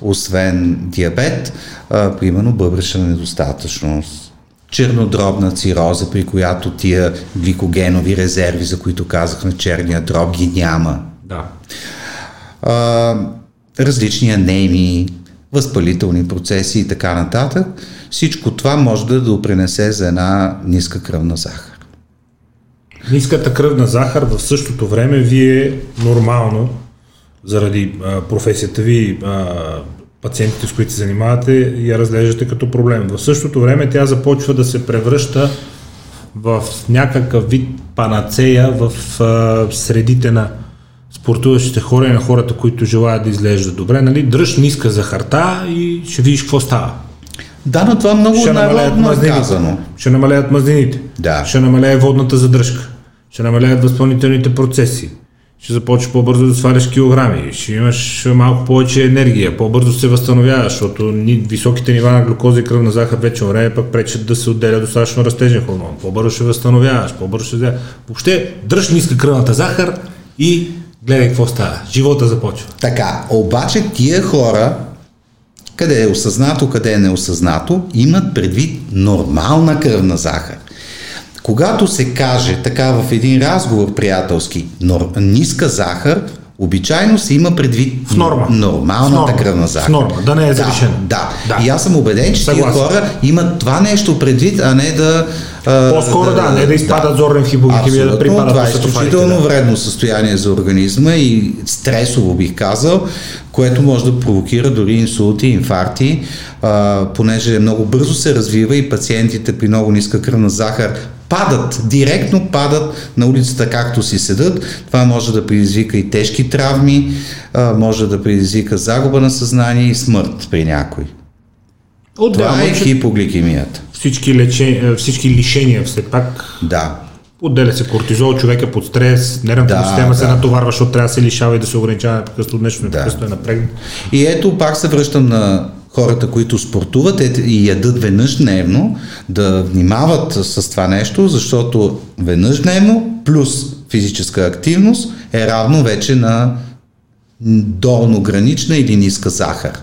освен диабет, е, примерно бъбречна недостатъчност, чернодробна цироза, при която тия гликогенови резерви, за които казахме, черния дроб ги няма Да. а, различни анемии, възпалителни процеси и така нататък. Всичко това може да допринесе за една ниска кръвна захар. Ниската кръвна захар в същото време вие нормално, заради а, професията ви, а, пациентите, с които се занимавате, я разглеждате като проблем. В същото време тя започва да се превръща в някакъв вид панацея в а, средите на спортуващите хора и на хората, които желаят да изглеждат добре. Нали? Дръж ниска захарта и ще видиш какво става. Да, но това много Ще намалеят е мазнините. казано. Ще намалеят мазнините. Да. Ще намалее водната задръжка. Ще намалеят възпълнителните процеси. Ще започнеш по-бързо да сваляш килограми. Ще имаш малко повече енергия. По-бързо се възстановяваш, защото високите нива на глюкоза и кръвна захар вече време пък пречат да се отделя достатъчно растежен хормон. По-бързо ще възстановяваш, по-бързо ще. Въобще, дръж ниска кръвната захар и гледай какво става. Живота започва. Така, обаче тия хора, къде е осъзнато, къде е неосъзнато, имат предвид нормална кръвна захар. Когато се каже така в един разговор приятелски нор, ниска захар, обичайно се има предвид В норма. нормалната В норма. кръвна В захар. норма, да не е завишена. Да, Да. да. И аз съм убеден, че тия Съгласен. хора имат това нещо предвид, а не да... а, По-скоро да, не да изпадат зорен в хипогликемия, да припадат това е изключително да. вредно състояние за организма и стресово бих казал, което може да провокира дори инсулти, инфаркти, а, понеже много бързо се развива и пациентите при много ниска кръвна захар падат, директно падат на улицата както си седат. Това може да предизвика и тежки травми, може да предизвика загуба на съзнание и смърт при някой. Отделно, Това е хипогликемията. всички, лече, всички лишения все пак Да. Отделя се кортизол, човек е под стрес, нервната Да, система се да. натоварва, защото трябва да се лишава и да се ограничава непрекъснато нещо, непрекъснато е напрегнат. И ето пак се връщам на хората, които спортуват ет- и ядат веднъж дневно, да внимават с това нещо, защото веднъж дневно плюс физическа активност е равно вече на долногранична или ниска захар.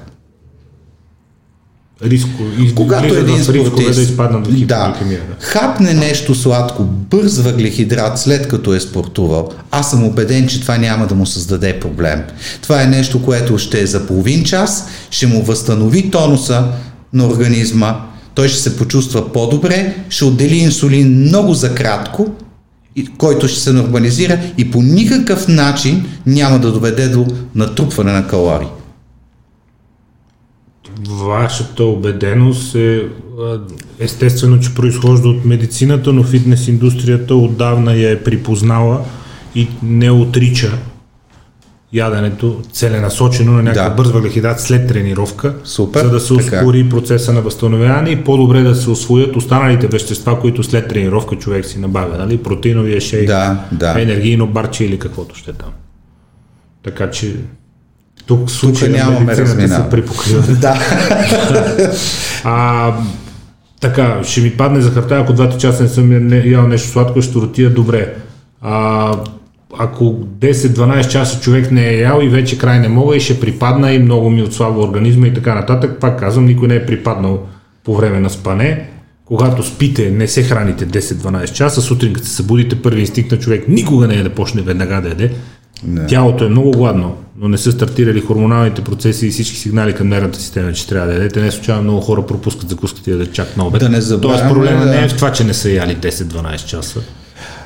Риско, и, Когато влизат един спортист да изпаднат в да, хапне нещо сладко, бърз въглехидрат след като е спортувал, аз съм убеден, че това няма да му създаде проблем. Това е нещо, което ще е за половин час, ще му възстанови тонуса на организма, той ще се почувства по-добре, ще отдели инсулин много за кратко, който ще се нормализира и по никакъв начин няма да доведе до натрупване на калории. Вашата убеденост е естествено, че произхожда от медицината, но фитнес индустрията отдавна я е припознала и не отрича яденето целенасочено на някакъв Да. бърз въглехидрат след тренировка, Супер, за да се така. ускори процеса на възстановяване и по-добре да се освоят останалите вещества, които след тренировка човек си набавя, нали? протеиновия шейк, Да, да. енергийно барче или каквото ще е там. Така че тук случая на нямаме медицината се разминаване. припокрива. Да. А, така, ще ми падне захарта, ако двата часа не съм ял нещо сладко, ще ротия добре. А, ако 10-12 часа човек не е ял и вече край не мога и ще припадна и много ми отслабва организма и така нататък, пак казвам, никой не е припаднал по време на спане. Когато спите, не се храните 10-12 часа, сутрин като се събудите, първи инстинкт на човек никога не е да почне веднага да яде. Не. Тялото е много гладно, но не са стартирали хормоналните процеси и всички сигнали към нервната система, че трябва да ядете. Не случайно много хора пропускат закуската и да чак на обед. Да не забравяме, Тоест проблема да. не е в това, че не са яли 10-12 часа.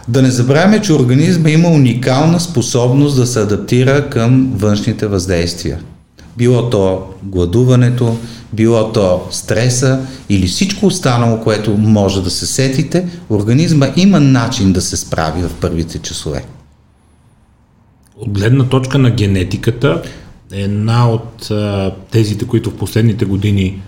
Да не забравяме, че организма има уникална способност да се адаптира към външните въздействия. Било то гладуването, било то стреса или всичко останало, което може да се сетите, организма има начин да се справи в първите часове. От гледна точка на генетиката, една от а, тезите, които в последните години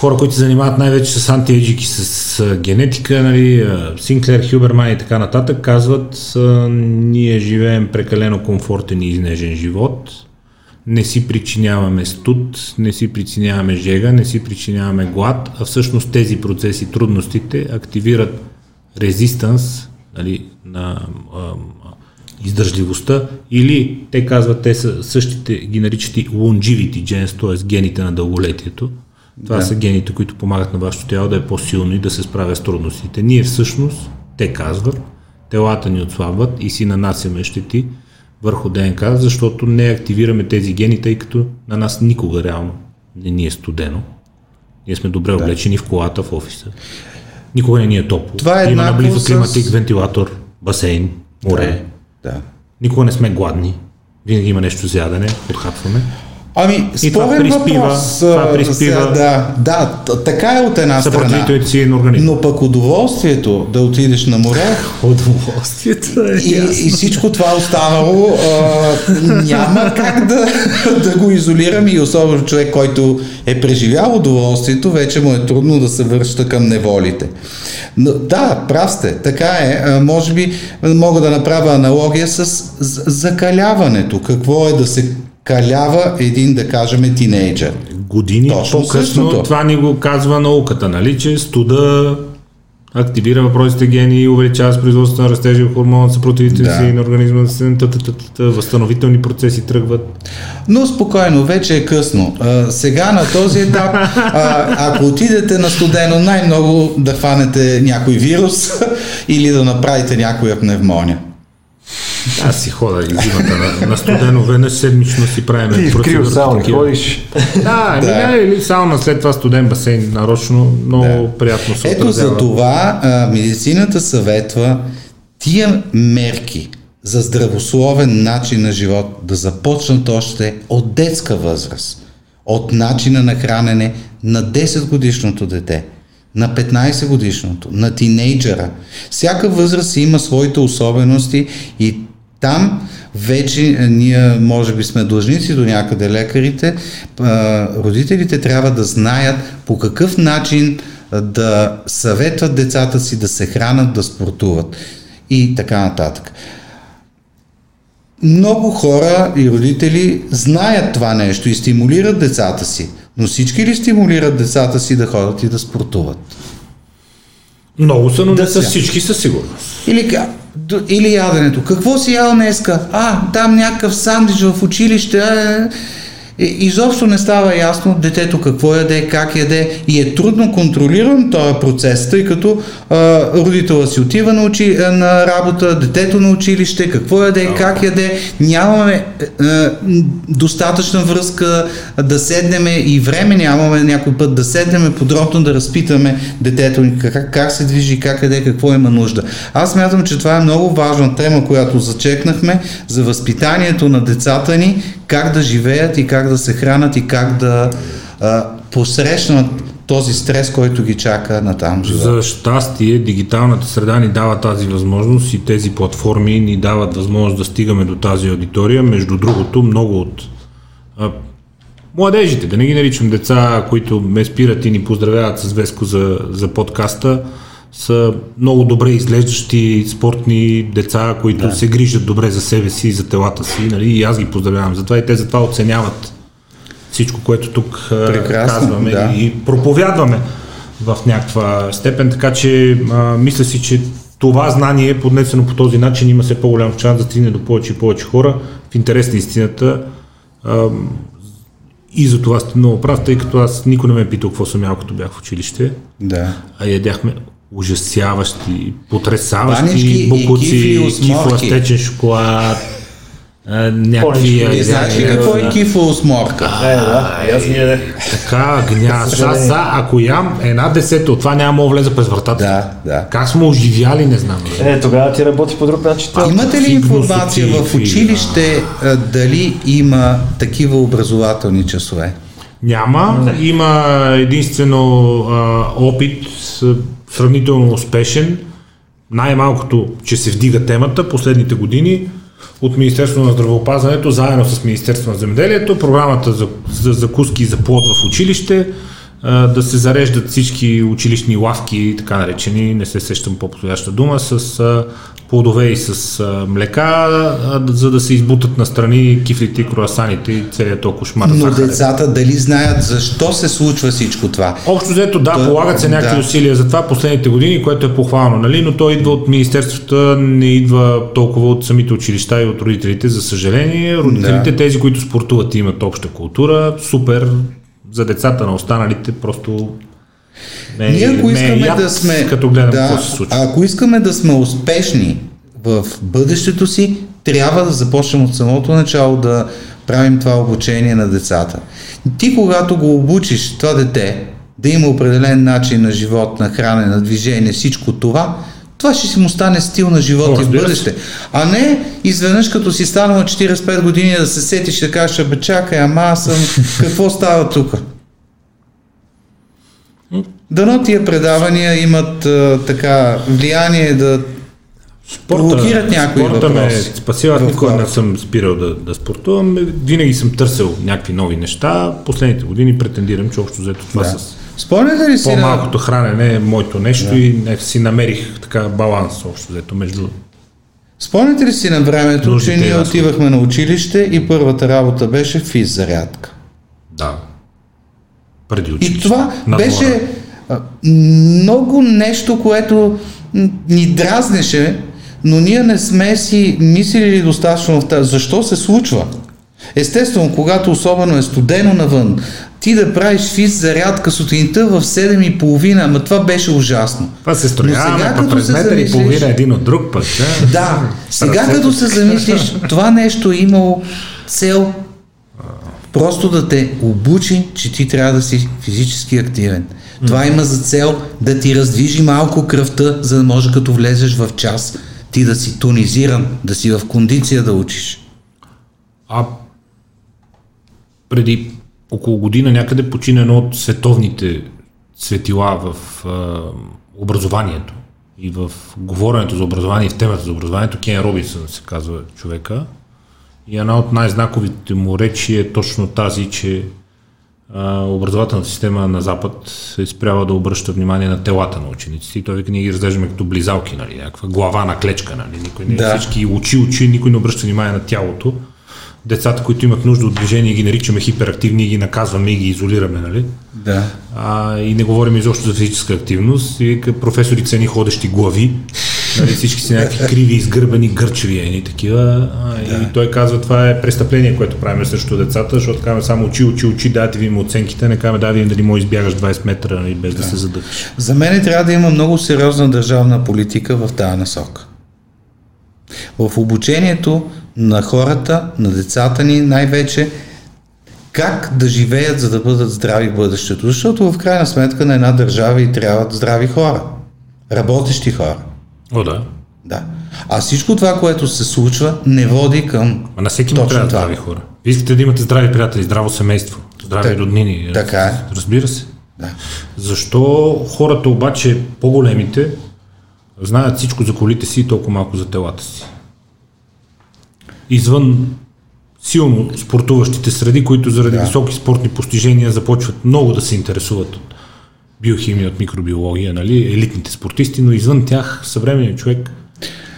хора, които се занимават най-вече с антиеджик и с генетика, нали, Синклер, Хюберман и така нататък, казват, ние живеем прекалено комфортен и изнежен живот, не си причиняваме студ, не си причиняваме жега, не си причиняваме глад, а всъщност тези процеси, трудностите активират резистанс нали, на а, издържливостта или те казват, те са същите, ги наричат и longevity genes, т.е. гените на дълголетието. Това да. са гените, които помагат на вашето тяло да е по-силно и да се справя с трудностите. Ние всъщност, те казват, телата ни отслабват и си нанасяме щети върху ДНК, защото не активираме тези гени, тъй като на нас никога реално не ни е студено. Ние сме добре да. облечени в колата, в офиса. Никога не ни е топло. Това е Има наблизо климатик, с... вентилатор, басейн, море. Да. Да. Никога не сме гладни. Винаги има нещо за ядене, подхапваме. Ами, спорен въпрос. Това приспива. Да, да, така е от една страна. си на организма. Но пък удоволствието да отидеш на море. удоволствието е и, и всичко това останало а, няма как да, да го изолирам и особено човек, който е преживял удоволствието, вече му е трудно да се връща към неволите. Но, да, прав сте, така е. А, може би мога да направя аналогия с закаляването. Какво е да се калява един, да кажем, тинейджър. Години Точно по-късно същото. това ни го казва науката, нали, че студа активира въпросите гени и увеличава с производството на растежи хормон, съпротивите да. си на организма, възстановителни процеси тръгват. Но спокойно, вече е късно. А, сега на този етап, а, ако отидете на студено, най-много да хванете някой вирус или да направите някоя пневмония. Аз си хода и зимата на, на студено, веднъж седмично си правим Ти в сауна ходиш. Да, да. Не, или сауна, след това студен басейн, нарочно, много да. приятно се Ето за това а, медицината съветва тия мерки за здравословен начин на живот да започнат още от детска възраст, от начина на хранене на 10 годишното дете – на 15 годишното, на тинейджера. Всяка възраст има своите особености и там вече ние може би сме длъжници до някъде лекарите, родителите трябва да знаят по какъв начин да съветват децата си да се хранат, да спортуват и така нататък. Много хора и родители знаят това нещо и стимулират децата си. Но всички ли стимулират децата си да ходят и да спортуват? Много са, но да не са всички със сигурност. Или, или яденето. Какво си ял днеска? А, там някакъв сандвич в училище. А, изобщо не става ясно детето какво яде, как яде. И е трудно контролиран този процес, тъй като а, родителя си отива на, учи, на работа, детето на училище, какво яде, как яде, нямаме а, достатъчна връзка да седнеме и време нямаме някой път да седнеме подробно да разпитаме детето ни как, как се движи, как яде, какво има нужда. Аз мятам, че това е много важна тема, която зачекнахме за възпитанието на децата ни, как да живеят и как да се хранат и как да а, посрещнат този стрес, който ги чака на там живота. За щастие, дигиталната среда ни дава тази възможност и тези платформи ни дават възможност да стигаме до тази аудитория. Между другото, много от а, младежите, да не ги наричам деца, които ме спират и ни поздравяват с Веско за, за подкаста, са много добре изглеждащи спортни деца, които да. се грижат добре за себе си и за телата си. Нали? И аз ги поздравявам за това и те затова оценяват всичко, което тук Прекрасно, казваме да. и проповядваме в някаква степен. Така че а, мисля си, че това знание, поднесено по този начин, има все по-голям шанс да стигне до повече и повече хора в интерес на истината. А, и за това сте много прав, тъй като аз никой не ме е питал какво съм ял, като бях в училище. Да. А ядяхме ужасяващи, потрясаващи букуци, кифла, стечен шоколад, някакви... Не знаеш ли какво е кифо с морка? Е, да, аз Така, гня. Сега, сега, ако ям една десета от това няма да влезе през вратата. Да, да. Как сме оживяли, не знам. Е, тогава ти работи по друг начин. А имате ли информация в училище дали има такива образователни часове? Няма. Има единствено опит, сравнително успешен. Най-малкото, че се вдига темата последните години от Министерството на здравеопазването, заедно с Министерството на земеделието, програмата за, за закуски за плод в училище, да се зареждат всички училищни лавки, така наречени, не се сещам по-подходяща дума, с плодове и с а, млека, а, за да се избутат настрани кифлите, круасаните и целият толкова шмар. Но захарен. децата дали знаят защо се случва всичко това? Общо взето, да, Да, полагат се някакви да. усилия за това последните години, което е похвално, нали? но то идва от министерствата, не идва толкова от самите училища и от родителите, за съжаление. Родителите, Да. тези, които спортуват и имат обща култура, супер, за децата на останалите просто ме, Ние ако ме искаме яд, да сме, като гледам да, какво се случва. ако искаме да сме успешни в бъдещето си, трябва да започнем от самото начало да правим това обучение на децата. Ти когато го обучиш това дете да има определен начин на живот, на хранене, на движение, всичко това, това ще си му стане стил на живот О, и в бъдеще. А не изведнъж като си станал 45 години да се сетиш да кажеш, бе чакай, ама аз съм, какво става тук? Дано тия предавания имат а, така влияние да провокират някои спорта ме въпроси спасива, аз никога не съм спирал да, да спортувам. Винаги съм търсил някакви нови неща. Последните години претендирам, че общо взето това Да. с Спомняте ли си на... по-малкото хранене е моето нещо и не, си намерих така баланс общо взето между... Спомняте ли си на времето, че и ние отивахме на училище и първата работа беше физ зарядка. Да. Преди И училище. това на беше много нещо, което ни дразнеше, но ние не сме си мислили достатъчно в тази. Защо се случва? Естествено, когато особено е студено навън, ти да правиш физ зарядка сутринта в 7.30, ама това беше ужасно. Това се строяваме, сега, като през метър и половина един от друг път. Да, Да, сега като се замислиш, това нещо е имало цел просто да те обучи, че ти трябва да си физически активен. Това има за цел да ти раздвижи малко кръвта, за да може като влезеш в час, ти да си тонизиран, да си в кондиция да учиш. А преди около година някъде почина едно от световните светила в а, образованието и в говоренето за образование и в темата за образованието. Кен Робинсън се казва човека. И една от най-знаковите му речи е точно тази, че а, образователната система на Запад е спряла да обръща внимание на телата на учениците. И той вика, ние ги разглеждаме като близалки, нали, някаква глава на клечка, нали, никой не, Да. всички очи, очи, никой не обръща внимание на тялото. Децата, които имат нужда от движение, ги наричаме хиперактивни, ги наказваме и ги изолираме, нали? Да. А, и не говорим изобщо за физическа активност. И професори цени ходещи глави. Нали, всички си някакви криви, изгърбани, гърчеви едни такива. А, И той казва, това е престъпление, което правим срещу децата, защото казваме само очи, очи, очи, дайте ви им оценките, не казваме да видим дали може избягаш 20 метра нали, без да, се задъхаш. За мен трябва да има много сериозна държавна политика в тази насока. В обучението на хората, на децата ни най-вече, как да живеят, за да бъдат здрави в бъдещето. Защото в крайна сметка на една държава и трябват здрави хора. Работещи хора. О, да. Да. А всичко това, което се случва, не води към А на всеки му трябва това. здрави хора. Вие искате да имате здрави приятели, здраво семейство, здрави Так- роднини. така е. Разбира се. Да. Защо хората обаче, по-големите, знаят всичко за колите си и толкова малко за телата си? Извън силно спортуващите среди, които заради Да. високи спортни постижения започват много да се интересуват от биохимия, от микробиология, нали, елитните спортисти, но извън тях съвременният човек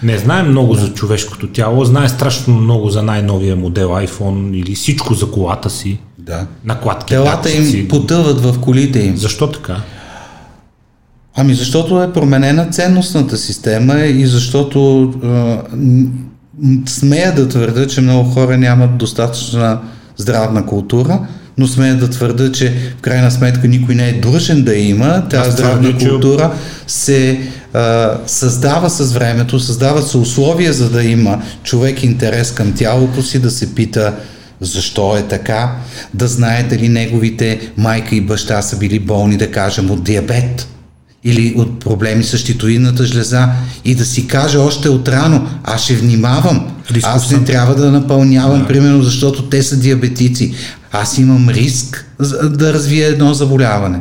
не знае много за човешкото тяло, знае страшно много за най-новия модел iPhone или всичко за колата си, Да. накладки, Телата им потъват в колите им. Защо така? Ами защото е променена ценностната система и защото м- смея да твърда, че много хора нямат достатъчна здравна култура, но смея да твърда, че в крайна сметка никой не е длъжен да има. Тази Аз здравна култура се а, създава с времето, създават се условия, за да има човек интерес към тялото си, да се пита защо е така, да знае дали неговите майка и баща са били болни, да кажем, от диабет или от проблеми с щитовидната жлеза и да си каже още от рано, аз ще внимавам, Рисков аз не съм. трябва да напълнявам, да. примерно, защото те са диабетици. Аз имам риск да развия едно заболяване.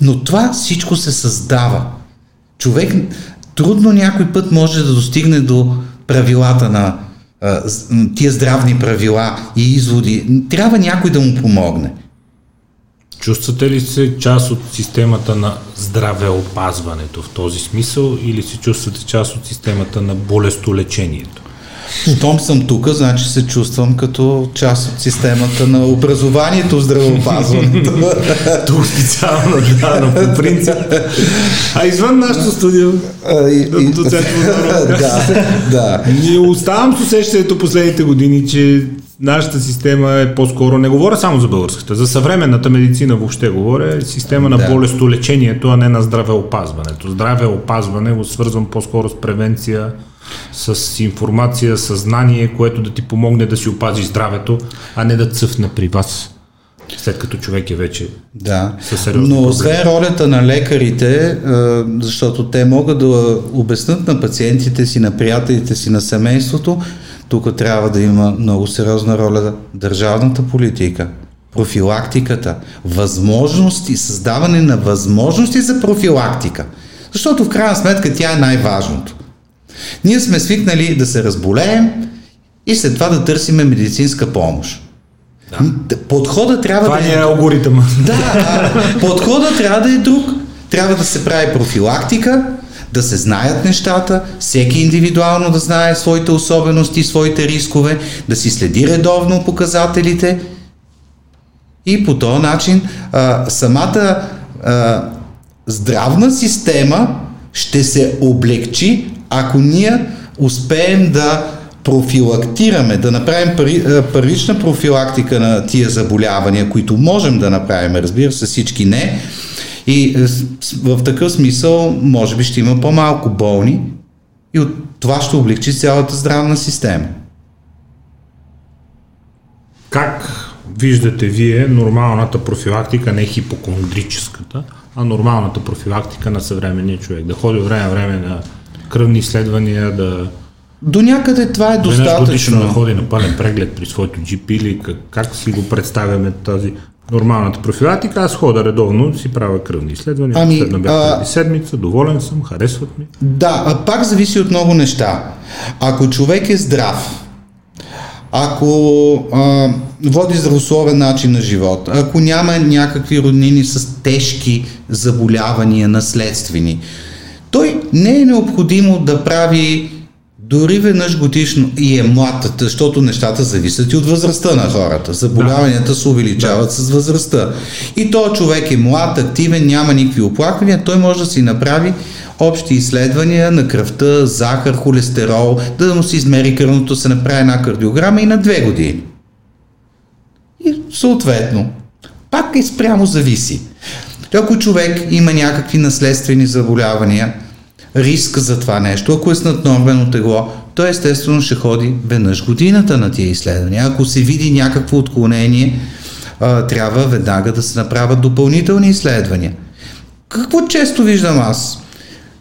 Но това всичко се създава. Човек трудно някой път може да достигне до правилата на тия здравни правила и изводи. Трябва някой да му помогне. Чувствате ли се част от системата на здравеопазването в този смисъл или се чувствате част от системата на болестолечението? Щом съм тук, значи се чувствам като част от системата на образованието здравеопазването. Тук специално, да, но по принцип. А извън нашото студио, доцент да, да. Ние оставам с усещането последните години, че нашата система е по-скоро, не говоря само за българската, за съвременната медицина въобще говоря, е система на Да. болестолечението, а не на здравеопазването. Здравеопазване го свързвам по-скоро с превенция, с информация, съзнание, което да ти помогне да си опазиш здравето, а не да цъфне при вас, след като човек е вече Да, Със сериозни но освен ролята на лекарите, а, защото те могат да обяснат на пациентите си, на приятелите си, на семейството, тук трябва да има много сериозна роля държавната политика, профилактиката, възможности, създаване на възможности за профилактика. Защото в крайна сметка тя е най-важното. Ние сме свикнали да се разболеем и след това да търсиме медицинска помощ. Да. Подходът трябва Това да е е алгоритъма. да, подходът трябва да е друг. Трябва да се прави профилактика, да се знаят нещата, всеки индивидуално да знае своите особености, своите рискове, да си следи редовно показателите и по този начин а, самата а, здравна система ще се облегчи, ако ние успеем да профилактираме, да направим първична профилактика на тия заболявания, които можем да направим, разбира се, всички не. И е, в такъв смисъл, може би ще има по-малко болни и от това ще облегчи цялата здравна система. Как виждате вие нормалната профилактика, не хипокондрическата, а нормалната профилактика на съвременния човек? Да ходи време на време на кръвни изследвания, да До някъде това е веднъж годишно да достатъчно. ходи на пълен преглед при своето GP или как, как си го представяме тази нормалната профилактика? Аз хода редовно, си правя кръвни изследвания, Ами, последно бях а- седмица, доволен съм, харесват ми. Да, а пак зависи от много неща. Ако човек е здрав, ако а, води здравословен начин на живот, ако няма някакви роднини с тежки заболявания, наследствени, той не е необходимо да прави дори веднъж годишно и е млад, защото нещата зависят и от възрастта на хората. Заболяванията се увеличават с възрастта. И то човек е млад, активен, няма никакви оплаквания, той може да си направи общи изследвания на кръвта, захар, холестерол, да му се измери кръвното, се направи една кардиограма и на две години. И съответно, пак е спрямо зависи. Ако човек има някакви наследствени заболявания, риск за това нещо, ако е с наднормено тегло, той естествено ще ходи веднъж годината на тия изследвания. Ако се види някакво отклонение, трябва веднага да се направят допълнителни изследвания. Какво често виждам аз?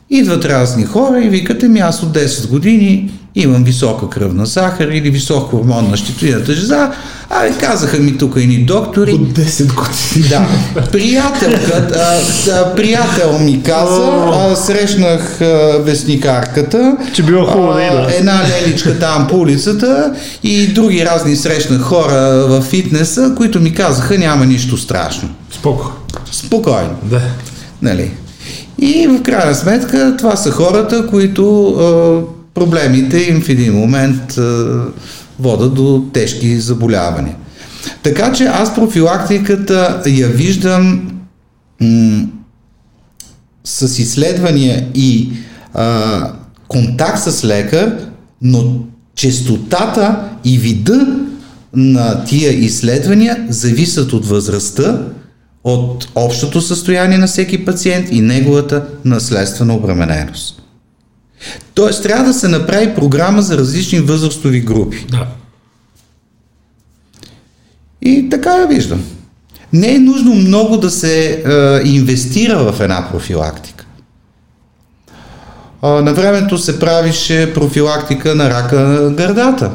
Идват разни хора и викате ми аз от 10 години имам висока кръвна захар или висок хормон на щитовидната жлеза, а казаха ми тук едни доктори, 10 години. да, приятелка, а, да, приятел ми каза, а, срещнах а, вестникарката, Че било хубаво да а, идва. една леличка там по улицата и други разни срещнах хора в фитнеса, които ми казаха няма нищо страшно. Споко. Спокойно. Да. Нали? И в крайна сметка това са хората, които а, проблемите им в един момент а, водат до тежки заболявания. Така че аз профилактиката я виждам м- с изследвания и а, контакт с лекар, но честотата и вида на тия изследвания зависят от възрастта, от общото състояние на всеки пациент и неговата наследствена обремененост. Тоест трябва да се направи програма за различни възрастови групи. Да. И така я виждам. Не е нужно много да се е, инвестира в една профилактика. А, на времето се правише профилактика на рака на гърдата.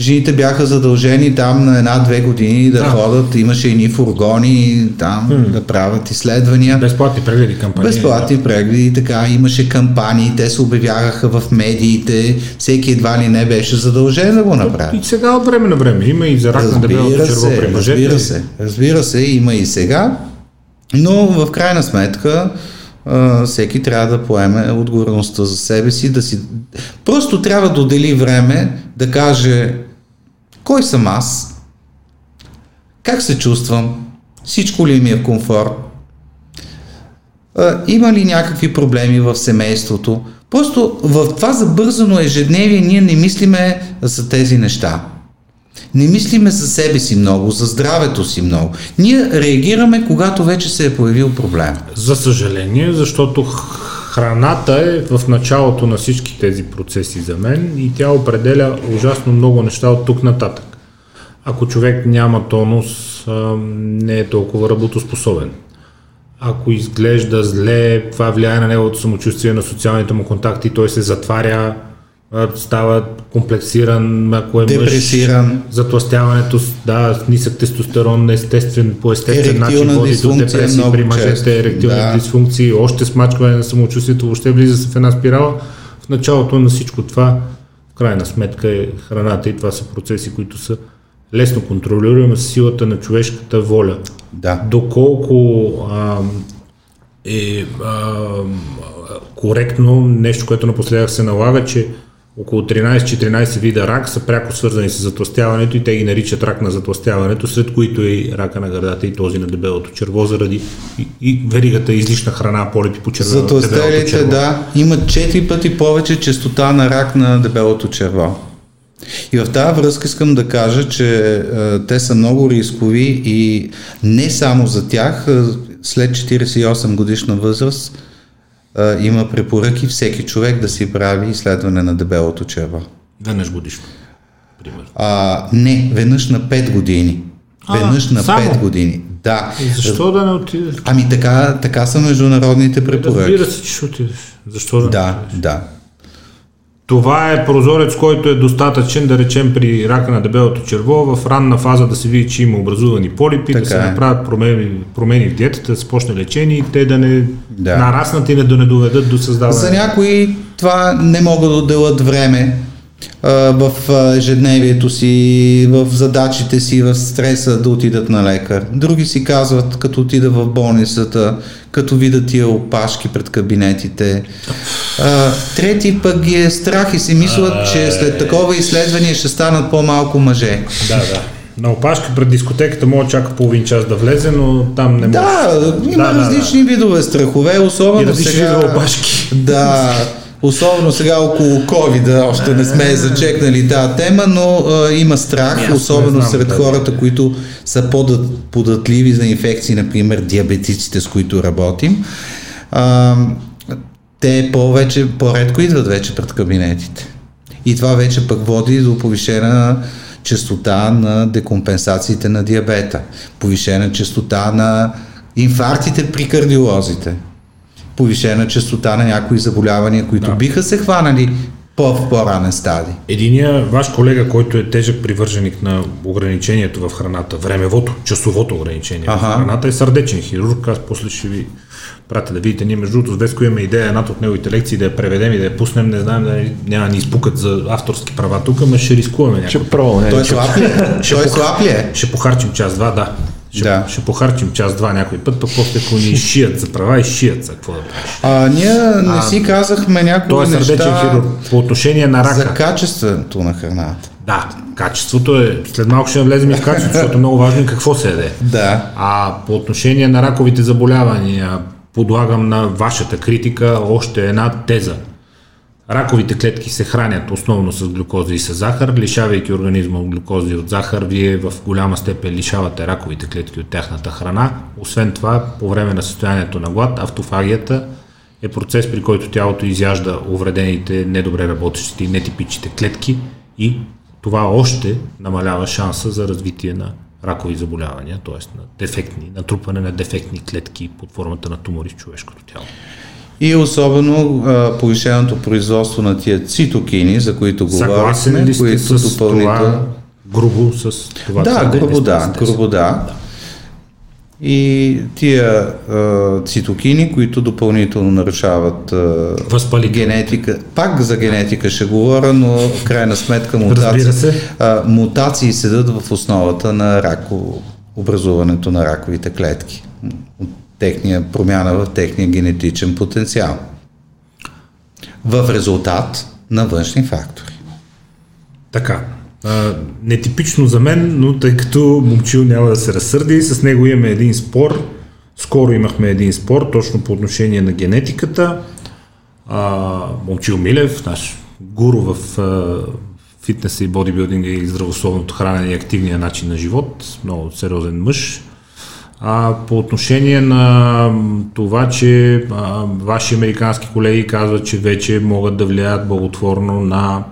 Жените бяха задължени там на една-две години да, Да. ходят, имаше едни фургони там да правят изследвания. Безплатни прегледи кампании. Безплатни прегледи, така, имаше кампании, те се обявяха в медиите, всеки едва ли не беше задължен да го направи. И сега от време на време има и за рак на дебелото Разбира черво при мъжете. разбира се, разбира се, има и сега, но в крайна сметка а, всеки трябва да поеме отговорността за себе си, да си... Просто трябва да отдели време да каже кой съм аз, как се чувствам, всичко ли ми е комфорт, а, има ли някакви проблеми в семейството. Просто в това забързано ежедневие ние не мислиме за тези неща. Не мислиме за себе си много, за здравето си много. Ние реагираме, когато вече се е появил проблем. За съжаление, защото храната е в началото на всички тези процеси за мен и тя определя ужасно много неща от тук нататък. Ако човек няма тонус, не е толкова работоспособен. Ако изглежда зле, това влияе на неговото самочувствие, на социалните му контакти, той се затваря, става комплексиран, ако е Депресиран. мъж, затластяването, да, нисък тестостерон, естествен, по естествен начин води до депресии при мъжете, еректилни Да. дисфункции, още смачкване на самочувствието, въобще влиза се в една спирала. В началото на всичко това, в крайна сметка е храната и това са процеси, които са лесно контролируеми с силата на човешката воля. Да. Доколко а, е а, коректно нещо, което напоследък се налага, че около 13-14 вида рак са пряко свързани с затластяването и те ги наричат рак на затластяването, сред които е и рака на гърдата и този на дебелото черво, заради и, и веригата излишна храна, полипи по червено, Затластелите, да, имат 4 пъти повече частота на рак на дебелото черво. И в тази връзка искам да кажа, че е, те са много рискови и не само за тях, е, след 48 годишна възраст е, има препоръки всеки човек да си прави изследване на дебелото черво. Веднъж годишно. Примерно. А, не, веднъж на 5 години. А, Веднъж на само? 5 години. Да. И защо да не отидеш? Ами така, така са международните препоръки. Разбира се, че ще отидеш. Защо да не Да, отидеш? да. Това е прозорец, който е достатъчен, да речем, при рака на дебелото черво, в ранна фаза да се види, че има образувани полипи, да Така се е. направят промени, промени в диетата, да се почне лечение и те да не Да. нараснат и не да не доведат до създаване. За някои това не могат да отделят време в ежедневието си, в задачите си, в стреса да отидат на лекар. Други си казват, като отида в болницата, като видят тия опашки пред кабинетите. А, трети пък ги е страх и си мислят, че след такова изследване ще станат по-малко мъже. Да, да. На опашка пред дискотеката може чака половин час да влезе, но там не може. Да, има Да, да, различни видове страхове, особено И различни сега... видове опашки. Да, особено сега около COVID, още не сме зачекнали тази тема, но а, има страх, Аз особено знам, сред да. хората, които са подат, податливи за инфекции, например диабетиците, с които работим. А, те повече, по-редко идват вече пред кабинетите. И това вече пък води до повишена частота на декомпенсациите на диабета, повишена частота на инфарктите при кардиолозите, повишена частота на някои заболявания, които Да. биха се хванали по, в по-ранен стадий. Единия ваш колега, който е тежък привърженик на ограничението в храната, времевото, часовото ограничение Аха. в храната е сърдечен хирург. Аз после ще ви пратя да видите. Ние между другото с Веско имаме идея едната от неговите лекции да я преведем и да я пуснем. Не знаем да няма да ни изпукат за авторски права тук, ама ще рискуваме някакво. Ще пробваме. Той слаб ли е? Слаб ли е? Ще похарчим час-два, да. Ще, Да. ще похарчим час-два някой път, пък после ако ни шият за права и шият за какво да правиш. А, ние не си казахме някои Той е сърдечен хирург. По отношение на рака. за качеството на храната. Да, качеството е. След малко ще навлезем и в качеството, защото е много важно и какво се яде. Да. А по отношение на раковите заболявания, подлагам на вашата критика още една теза. Раковите клетки се хранят основно с глюкоза и с захар, лишавайки организма от глюкоза и от захар, вие в голяма степен лишавате раковите клетки от тяхната храна. Освен това, по време на състоянието на глад, автофагията е процес, при който тялото изяжда увредените, недобре работещите и нетипичните клетки и това още намалява шанса за развитие на ракови заболявания, т.е. на дефектни, натрупване на дефектни клетки под формата на тумори в човешкото тяло. И особено а, повишеното производство на тия цитокини, за които Съгласен говорихме, ли които с допълнително... това грубо с това? Да, грубо да, грубо да. И тия а, цитокини, които допълнително нарушават а, генетика. Пак за генетика ще говоря, но в крайна сметка мутации, а, мутации седат в основата на рако, образуването на раковите клетки. От техния, промяна в техния генетичен потенциал. В резултат на външни фактори. Така. А, нетипично за мен, но тъй като Момчил няма да се разсърди, с него имаме един спор. Скоро имахме един спор, точно по отношение на генетиката. А, Момчил Милев, наш гуру в а, фитнеса и бодибилдинга и здравословното хранене и активния начин на живот, много сериозен мъж. А, по отношение на това, че а, ваши американски колеги казват, че вече могат да влияят благотворно на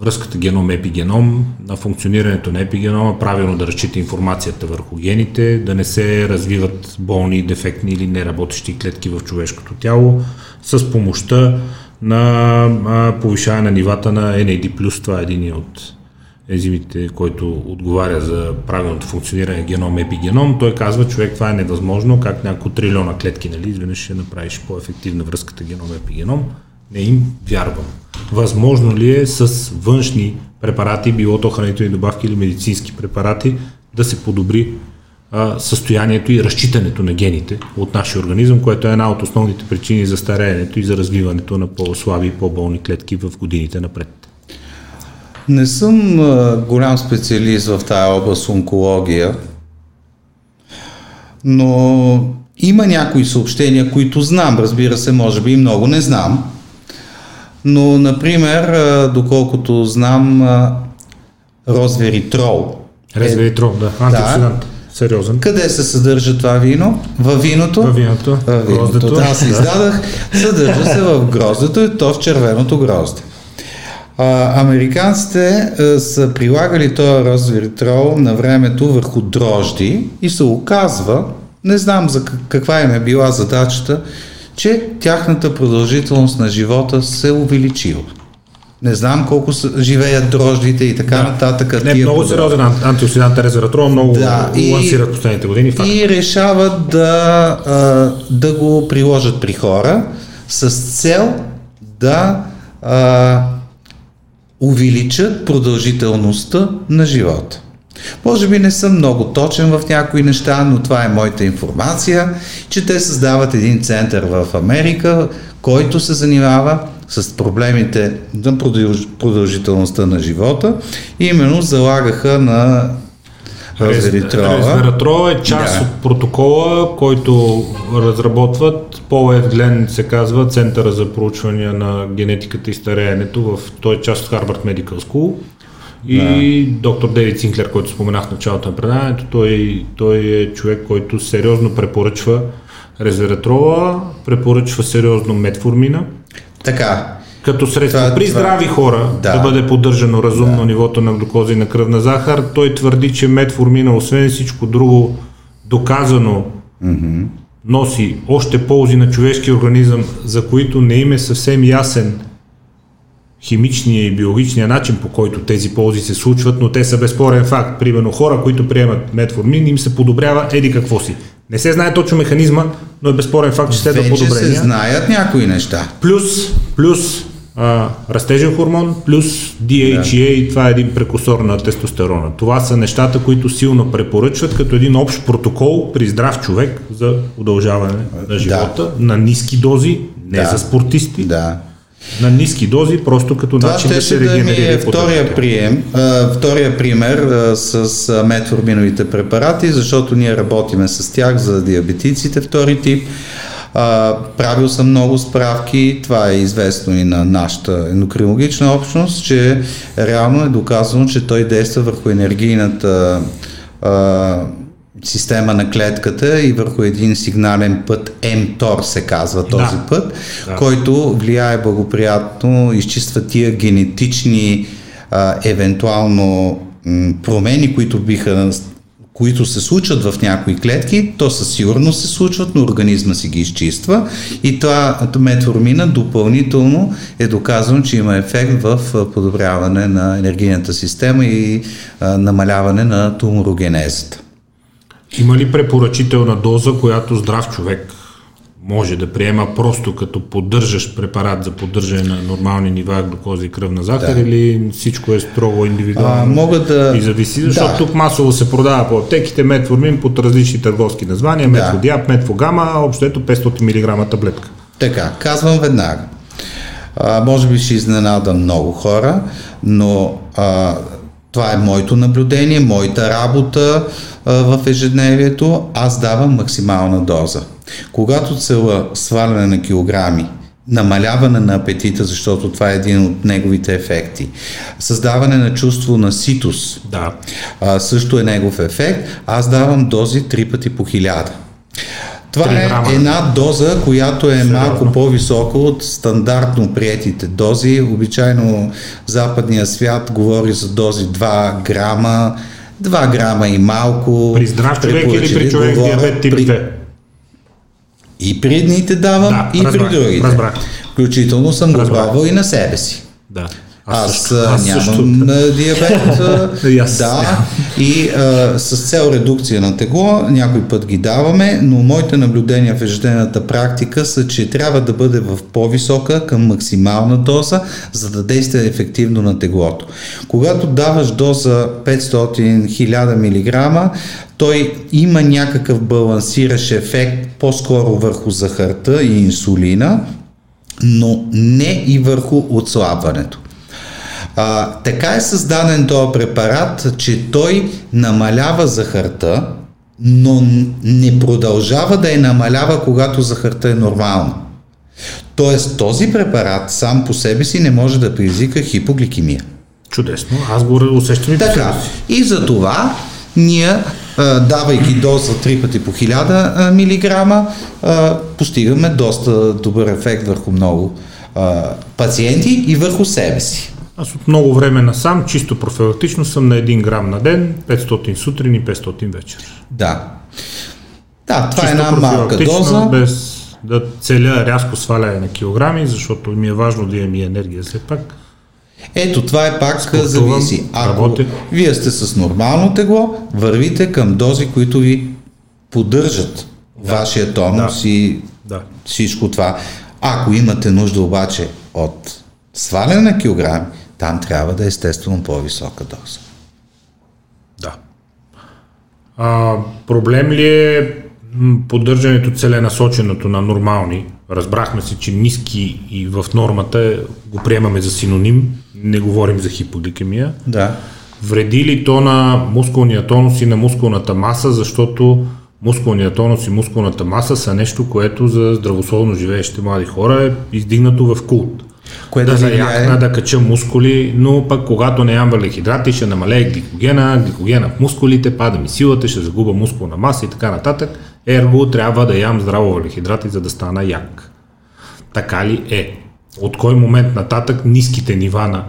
връзката геном-епигеном, на функционирането на епигенома, правилно да разчита информацията върху гените, да не се развиват болни, дефектни или неработещи клетки в човешкото тяло, с помощта на повишаване на нивата на NAD+, това е един от езимите, който отговаря за правилното функциониране геном-епигеном. Той казва, човек, това е невъзможно, как няколко трилиона клетки, нали, изведнъж ще направиш по-ефективна връзката геном-епигеном. Не им вярвам. Възможно ли е с външни препарати, било то хранителни добавки или медицински препарати, да се подобри а, състоянието и разчитането на гените от нашия организъм, което е една от основните причини за стареенето и за развиването на по-слаби и по-болни клетки в годините напред. Не съм а, голям специалист в тая област онкология, но има някои съобщения, които знам, разбира се, може би и много не знам. Но, например, а, доколкото знам, а, розверитрол. Резверитрол, да, антиоксидант. Сериозен. Къде се съдържа това вино? Във виното? Във виното, Във виното. гроздето. Да, аз издадах. Съдържа се в гроздето и то в червеното грозде. А, американците а, са прилагали този розверитрол на времето върху дрожди и се оказва, не знам за как- каква им е била задачата, че тяхната продължителност на живота се увеличила. Не знам колко са, живеят дрождите и така нататък. Не, тия много продукти. сериозен ан- антиоксидант е резвератрол, много Да, да, и- лансират последните години. Факт. И решават да, а, да го приложат при хора с цел да а, увеличат продължителността на живота. Може би не съм много точен в някои неща, но това е моята информация, че те създават един център в Америка, който се занимава с проблемите на продълж- продължителността на живота и именно залагаха на Резвератрол е част Да. да. от протокола, който разработват. Пол Еф Глен се казва Центъра за проучвания на генетиката и стареенето. В, той е част от Harvard Medical School. И да. доктор Дейвид Синклер, който споменах в началото на предаването, той, той е човек, който сериозно препоръчва резвератрола, препоръчва сериозно метформина, Така, като средство Това- при това- здрави хора Да. да, бъде поддържано разумно нивото на глюкоза и на кръвна захар. Той твърди, че метформина, освен всичко друго доказано, носи още ползи на човешкия организъм, за които не им е съвсем ясен химичния и биологичния начин, по който тези ползи се случват, но те са безспорен факт. Примерно хора, които приемат метформин, им се подобрява еди какво си. Не се знае точно механизма, но е безспорен факт, че следва вече се подобрения. знаят някои неща. Плюс, плюс а, растежен хормон, плюс DHEA, това е един прекусор на тестостерона. Това са нещата, които силно препоръчват като един общ протокол при здрав човек за удължаване на живота на ниски дози, не Да. за спортисти, Да. на ниски дози, просто като Това начин да се да ми регенерира. е и втория, прием, а, втория пример а, с а, метформиновите препарати, защото ние работиме с тях за диабетиците втори тип. А, правил съм много справки, това е известно и на нашата ендокринологична общност, че реално е доказано, че той действа върху енергийната а, система на клетката и върху един сигнален път mTOR се казва този Да. път, Да. който влияе благоприятно, изчиства тия генетични а, евентуално промени, които биха които се случват в някои клетки, то със сигурност се случват, но организма си ги изчиства и това метформина допълнително е доказано, че има ефект в подобряване на енергийната система и а, намаляване на туморогенезата. Има ли препоръчителна доза, която здрав човек може да приема просто като поддържаш препарат за поддържане на нормални нива глюкоза и кръвна захар Да. или всичко е строго индивидуално А, мога да- и зависи, защото Да. тук масово се продава по аптеките метформин под различни търговски названия, Да. метфодиап, метфогама, общо ето 500 мг таблетка. Така, казвам веднага. А, може би ще изненада много хора, но а, това е моето наблюдение, моята работа а, в ежедневието. Аз давам максимална доза. Когато цела сваляне на килограми, намаляване на апетита, защото това е един от неговите ефекти, създаване на чувство на ситус, Да. а, също е негов ефект. Аз давам дози три пъти по хиляда. Това е една доза, която е малко по-висока от стандартно приетите дози. Обичайно западния свят говори за дози 2 грама, 2 грама и малко. При здрав човек или при човек с диабет тип при- 2? И при едните давам, Да, и разбрах, при другите. разбрах. Включително съм го Разбрах. пробвал и на себе си. Да. Аз, също. Аз нямам също. диабет. аз. да, и а, с цел редукция на тегло, някой път ги даваме, но моите наблюдения в ежедневната практика са, че трябва да бъде в по-висока към максимална доза, за да действа ефективно на теглото. Когато даваш доза 500-1000 мг, той има някакъв балансиращ ефект по-скоро върху захарта и инсулина, но не и върху отслабването. А, така е създаден този препарат, че той намалява захарта, но не продължава да я намалява, когато захарта е нормална. Тоест този препарат сам по себе си не може да предизвика хипогликемия. Чудесно. Аз го усещам и Така, и за това ние, давайки доза 3 пъти по 1000 милиграма, постигаме доста добър ефект върху много пациенти и върху себе си. Аз от много време насам, чисто профилактично съм на 1 грам на ден, 500 сутрин и 500 вечер. Да. Да, това е Чисто една малка доза. Без да целя рязко сваляне на килограми, защото ми е важно да имам и енергия все пак. Ето, това е пак Спортувам, зависи. Ако работя. вие сте с нормално тегло, вървите към дози, които ви поддържат вашия тонус и Да. всичко това. Ако имате нужда обаче от сваляне на килограми, там трябва да е естествено по-висока доза. Да. А, проблем ли е поддържането целенасоченото на нормални? Разбрахме се, че ниски и в нормата го приемаме за синоним, не говорим за хипогликемия. Да. Вреди ли то на мускулния тонус и на мускулната маса, защото мускулният тонус и мускулната маса са нещо, което за здравословно живеещите млади хора е издигнато в култ. Кое да да заякна, влияе? да кача мускули, но пък когато не ям въглехидрати, ще намалее гликогена, гликогена в мускулите, пада ми силата, ще загуба мускулна маса и така нататък. Ерго трябва да ям здраво въглехидрати, за да стана як. Така ли е? От кой момент нататък ниските нива на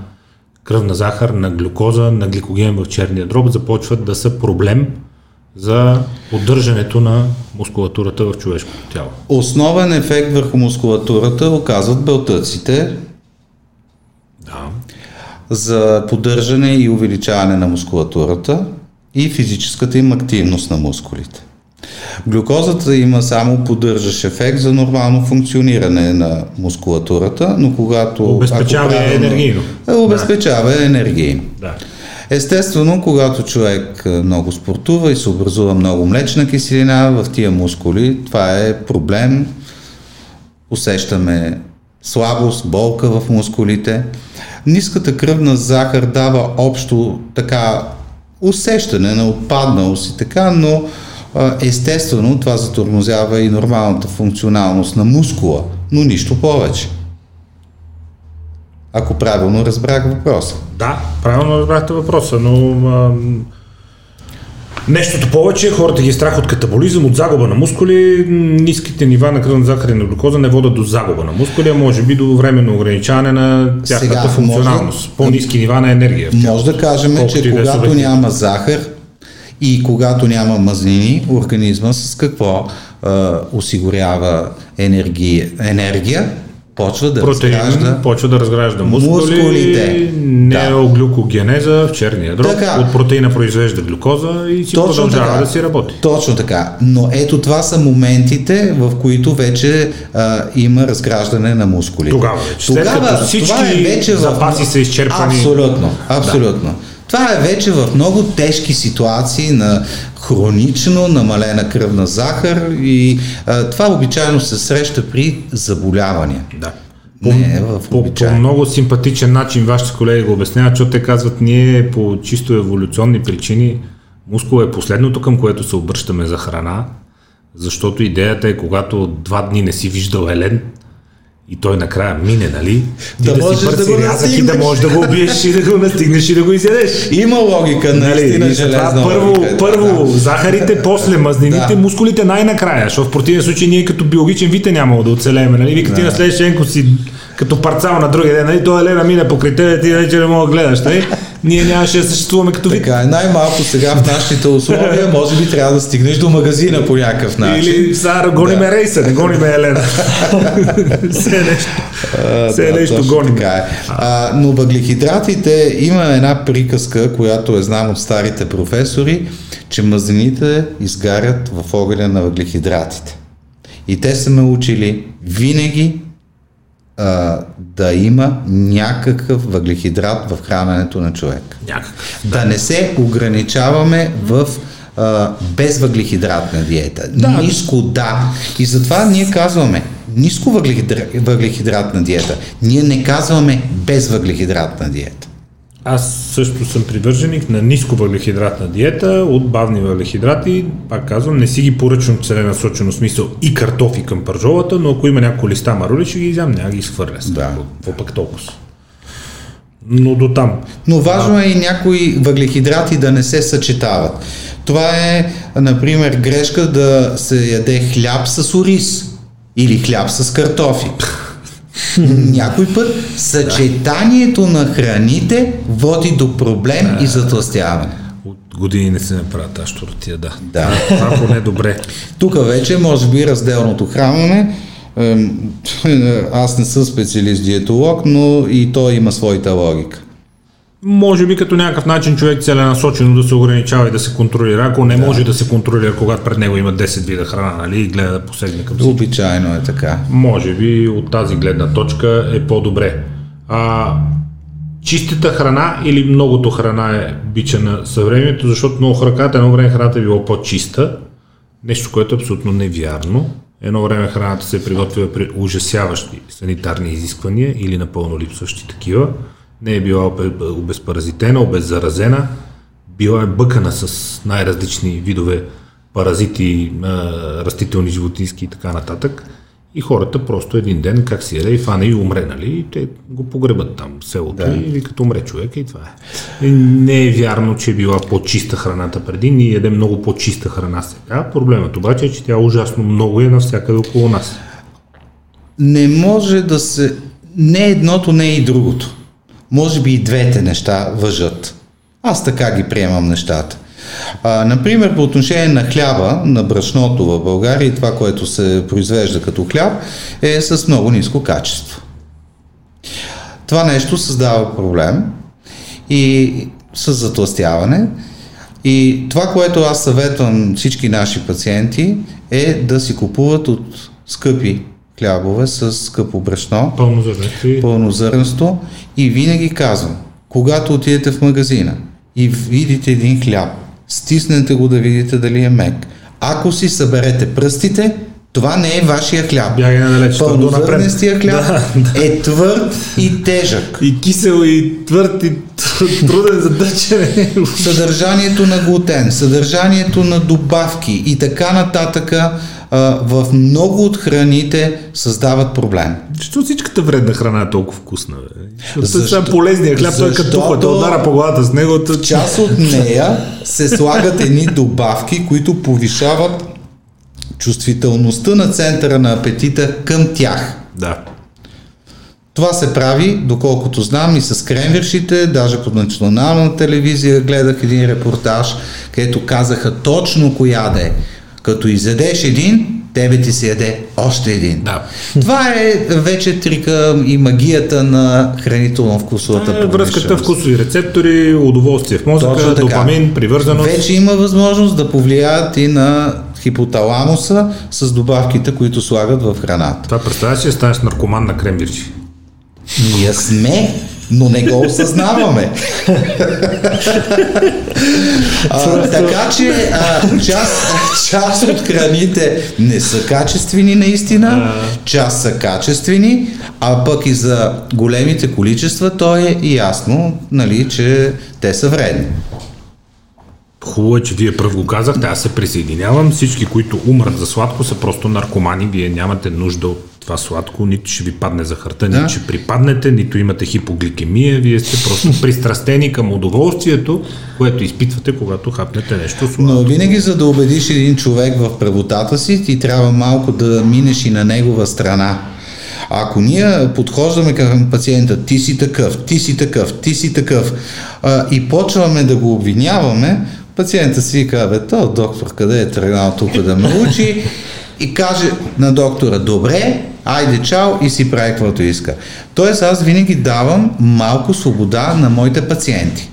кръвна захар, на глюкоза, на гликоген в черния дроб започват да са проблем за поддържането на мускулатурата в човешкото тяло. Основен ефект върху мускулатурата оказват белтъците. За поддържане и увеличаване на мускулатурата и физическата им активност на мускулите. Глюкозата има само поддържащ ефект за нормално функциониране на мускулатурата, но когато... Обезпечава правилно- енергийно. Е, Обезпечава я енергийно. Да. Естествено, когато човек е, много спортува и се образува много млечна киселина в тия мускули, това е проблем. Усещаме слабост, болка в мускулите. Ниската кръвна захар дава общо така усещане на отпадналост и така, но естествено това затормозява и нормалната функционалност на мускула, но нищо повече. Ако правилно разбрах въпроса. Да, правилно разбрахте въпроса, но Нещото повече, хората ги е страх от катаболизъм, от загуба на мускули. Ниските нива на кръвна захар и на глюкоза не водят до загуба на мускули, а може би до временно ограничаване на тяхната Сега, функционалност. може- По-низки нива на енергия. Може да кажем, Колкото че е когато няма захар и когато няма мазнини, организма с какво а, осигурява енергия, енергия, почва да Протеин разгражда почва да разгражда мускули, Мускулите. неоглюкогенеза в черния дроб, Така. от протеина произвежда глюкоза и си Точно продължава така. да си работи. Точно така. Но ето това са моментите, в които вече а, има разграждане на мускулите. Тогава вече. След Тогава, като всички това е вече в- запаси са изчерпани. Абсолютно, абсолютно. Това е вече в много тежки ситуации на хронично намалена кръвна захар и а, това обичайно се среща при заболявания. Да. Не е в По, по много симпатичен начин вашите колеги го обясняват, защото те казват, ние по чисто еволюционни причини, мускул е последното към което се обръщаме за храна, защото идеята е, когато два дни не си виждал Елен, и той накрая мине, нали? Ти Да да, можеш си да бързи го рязък и да можеш да го убиеш и да го настигнеш и да го изядеш. Има логика, Нали, и железна първо, логика. това, първо да. захарите, после мазнините, Да. мускулите най-накрая, защото в противен случай ние като биологичен вид е нямало да оцелеем. Нали? Вика ти на следващия ден, си като парцал на другия ден, нали? той Елена мине покрай тебе, ти вече не мога да гледаш. Нали? Ние нямаше да съществуваме като вид. Така е, най-малко сега в нашите условия, може би трябва да стигнеш до магазина по някакъв начин. Или сега гониме Да. рейса, не гониме Елена. Все нещо. А, Все нещо точно гоним. Така е. А, но въглехидратите има една приказка, която е знам от старите професори, че мазнините изгарят в огъня на въглехидратите. И те са ме учили винаги а, да има някакъв въглехидрат в храненето на човек. Някакъв. Да не се ограничаваме в а, безвъглехидратна диета. Да. Ниско да. И затова ние казваме ниско въглехидра... въглехидратна диета. Ние не казваме безвъглехидратна диета. Аз също съм привърженик на ниско въглехидратна диета, от бавни въглехидрати, пак казвам, не си ги поръчвам целенасочено смисъл и картофи към пържолата, но ако има някои листа марули, ще ги изям, няма ги изхвърля. Да. Какво пък толкова? Но до там. Но важно е и някои въглехидрати да не се съчетават. Това е, например, грешка да се яде хляб с ориз или хляб с картофи. Някой път съчетанието на храните води до проблем и затластяване. От години не се направят тази щуротия, да. Да. Това поне е добре. Тук вече може би разделното хранене. ем, Аз не съм специалист диетолог, но и то има своята логика. Може би като някакъв начин човек целенасочено да се ограничава и да се контролира. Ако не може да се контролира, когато пред него има 10 вида храна, нали, и гледа да посегне към всички. Обичайно е така. Може би от тази гледна точка е по-добре. А, чистата храна или многото храна е бича на съвремието, защото много хора казват, едно време храната е било по-чиста, нещо, което е абсолютно невярно. Едно време храната се е приготвила при ужасяващи санитарни изисквания или напълно липсващи такива. Не е била обе- обезпаразитена, обеззаразена, била е бъкана с най-различни видове паразити, растителни, животински и така нататък. И хората просто един ден, как си яде, и фана и умре, нали? И те го погребат там в селото Да. и викат умре човек и това е. Не е вярно, че е била по-чиста храната преди, ние ядем много по-чиста храна сега. Проблемът обаче е, че тя ужасно много е навсякъде около нас. Не може да се... Не едното, не и другото. Може би и двете неща въжат. Аз така ги приемам нещата. А, например, по отношение на хляба, на брашното в България и това, което се произвежда като хляб, е с много ниско качество. Това нещо създава проблем и с затластяване. И това, което аз съветвам всички наши пациенти е да си купуват от скъпи хлябове с скъпо брашно, Пълно и винаги казвам, когато отидете в магазина и видите един хляб, стиснете го да видите дали е мек. Ако си съберете пръстите, това не е вашия хляб. Бягай надалеч. Пълнозърнестия хляб Да, е твърд и тежък. И кисел, и твърд, и Труден за дъчене. съдържанието на глутен, съдържанието на добавки и така нататък а, в много от храните създават проблем. Защо всичката вредна храна е толкова вкусна? Бе? Защо- сега полезния хляб, той е като тухла, те удара по главата с него. Част от нея се слагат едни добавки, които повишават чувствителността на центъра на апетита към тях. Да. Това се прави, доколкото знам, и с кремвиршите, даже под национална телевизия гледах един репортаж, където казаха точно коя да е. Като изядеш един, тебе ти се яде още един. Да. Това е вече трика и магията на хранително-вкусовата Това е връзката вкусови рецептори, удоволствие в мозъка, допамин, привързаност. Вече има възможност да повлияят и на хипоталамуса с добавките, които слагат в храната. Това представяш да станеш наркоман на кремвирджи? Ние сме, но не го осъзнаваме. а, така че а, част, част от храните не са качествени наистина, част са качествени, а пък и за големите количества то е ясно, нали, че те са вредни. Хубаво е, че вие пръв го казахте, аз се присъединявам. Всички, които умрат за сладко, са просто наркомани. Вие нямате нужда от това сладко, нито ще ви падне захарта, Да. нито ще припаднете, нито имате хипогликемия. Вие сте просто пристрастени към удоволствието, което изпитвате, когато хапнете нещо сладко. Но винаги за да убедиш един човек в правотата си, ти трябва малко да минеш и на негова страна. Ако ние подхождаме към пациента, ти си такъв, ти си такъв, ти си такъв, а, и почваме да го обвиняваме, пациента си казва, то доктор къде е тръгнал тук да ме учи, и каже на доктора, добре, айде чао и си прави каквото иска. Тоест аз винаги давам малко свобода на моите пациенти.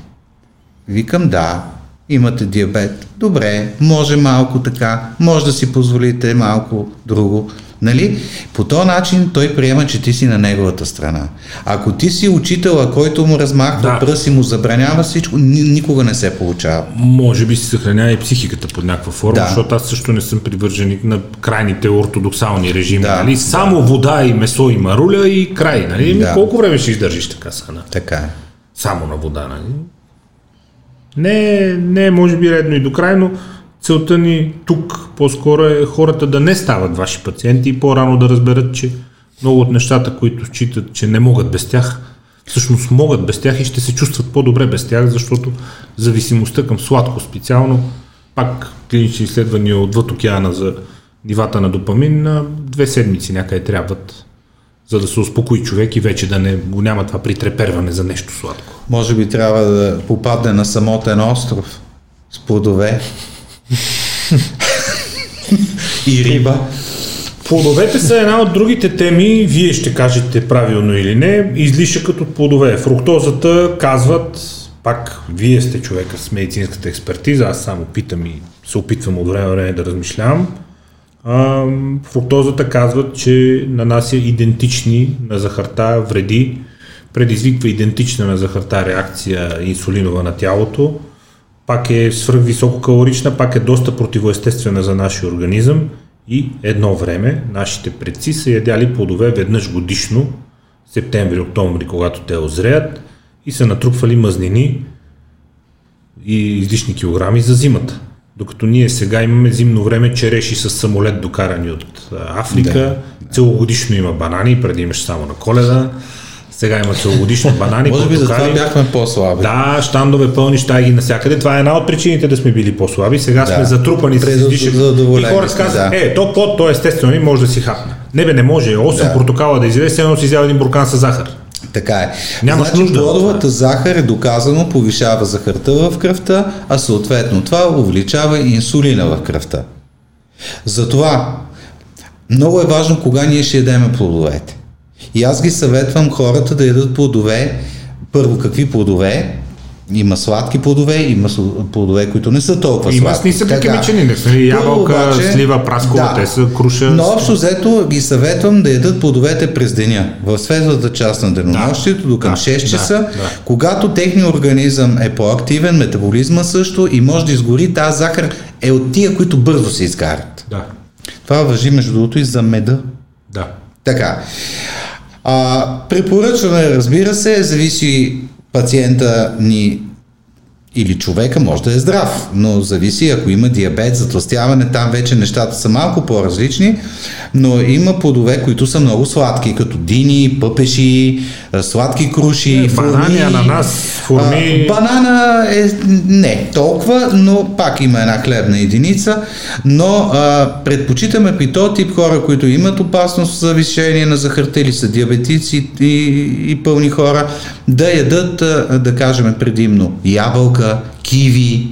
Викам да, имате диабет. Добре, може малко така, може да си позволите малко друго. Нали? По този начин той приема, че ти си на неговата страна. Ако ти си учителя, който му размахва Да. пръст и му забранява всичко, ни, никога не се получава. Може би си съхранява и психиката под някаква форма, Да. защото аз също не съм привърженик на крайните ортодоксални режими. Да, нали? Само вода и месо и маруля и край. Нали? Да. Колко време ще издържиш така сана? Така е. Само на вода. Нали? Не, не е може би редно и до край, но целта ни тук по-скоро е хората да не стават ваши пациенти и по-рано да разберат, че много от нещата, които считат, че не могат без тях, всъщност могат без тях и ще се чувстват по-добре без тях, защото зависимостта към сладко специално, пак клинични изследвания отвъд океана за нивата на допамин, на две седмици някъде трябват, за да се успокои човек и вече да не го няма това притреперване за нещо сладко. Може би трябва да попадне на самотен остров с плодове и риба. Плодовете са една от другите теми, вие ще кажете правилно или не, излишъкът от плодове. Фруктозата казват, пак вие сте човека с медицинската експертиза, аз само питам и се опитвам от време време да размишлявам. А, фруктозата казват, че нанася идентични на захарта вреди, предизвиква идентична на захарта реакция инсулинова на тялото, пак е свръхвисококалорична, пак е доста противоестествена за нашия организъм и едно време нашите предци са ядяли плодове веднъж годишно, септември-октомври, когато те озреят и са натрупвали мазнини и излишни килограми за зимата. Докато ние сега имаме зимно време череши с самолет докарани от Африка, да. целогодишно има банани, преди имаш само на коледа, сега има целогодишно банани, Може би за това портокали. бяхме по-слаби. Да, щандове пълни щаги навсякъде. Това е една от причините да сме били по-слаби. Сега Да. сме затрупани с През- излишък. И хората сме, казват, да. е, то плод, то естествено и може да си хапне. Не бе, не може. 8 Да. портокала да изяде, все едно си взял един буркан с захар. Така е. Нямаш значи, нужда плодовата захар е доказано повишава захарта в кръвта, а съответно това увеличава инсулина в кръвта. Затова много е важно кога ние ще ядеме плодовете. И аз ги съветвам хората да ядат плодове. Първо, какви плодове? Има сладки плодове, има плодове, които не са толкова Има сладки. с нисък индекс, нали? Първо Ябълка, слива, праскова, те са круша. Но общо взето ги съветвам да ядат плодовете през деня, в светлата част на денонощието, до към да, 6 часа, да, да. когато техният организъм е по-активен, метаболизма също и може да изгори, тази захар е от тия, които бързо се изгарят. Да, Това въжи между другото и за меда. да. Така. А, препоръчваме, разбира се, зависи пациента ни или човека може да е здрав, но зависи, ако има диабет, затластяване, там вече нещата са малко по-различни, но има плодове, които са много сладки, като дини, пъпеши, сладки круши, Е, банани, ананас, фурни. А, банана е не толкова, но пак има една хлебна единица, но а, предпочитаме при този тип хора, които имат опасност за завишение на захарта или са диабетици и, и пълни хора, да ядат, да кажем предимно, ябълка, киви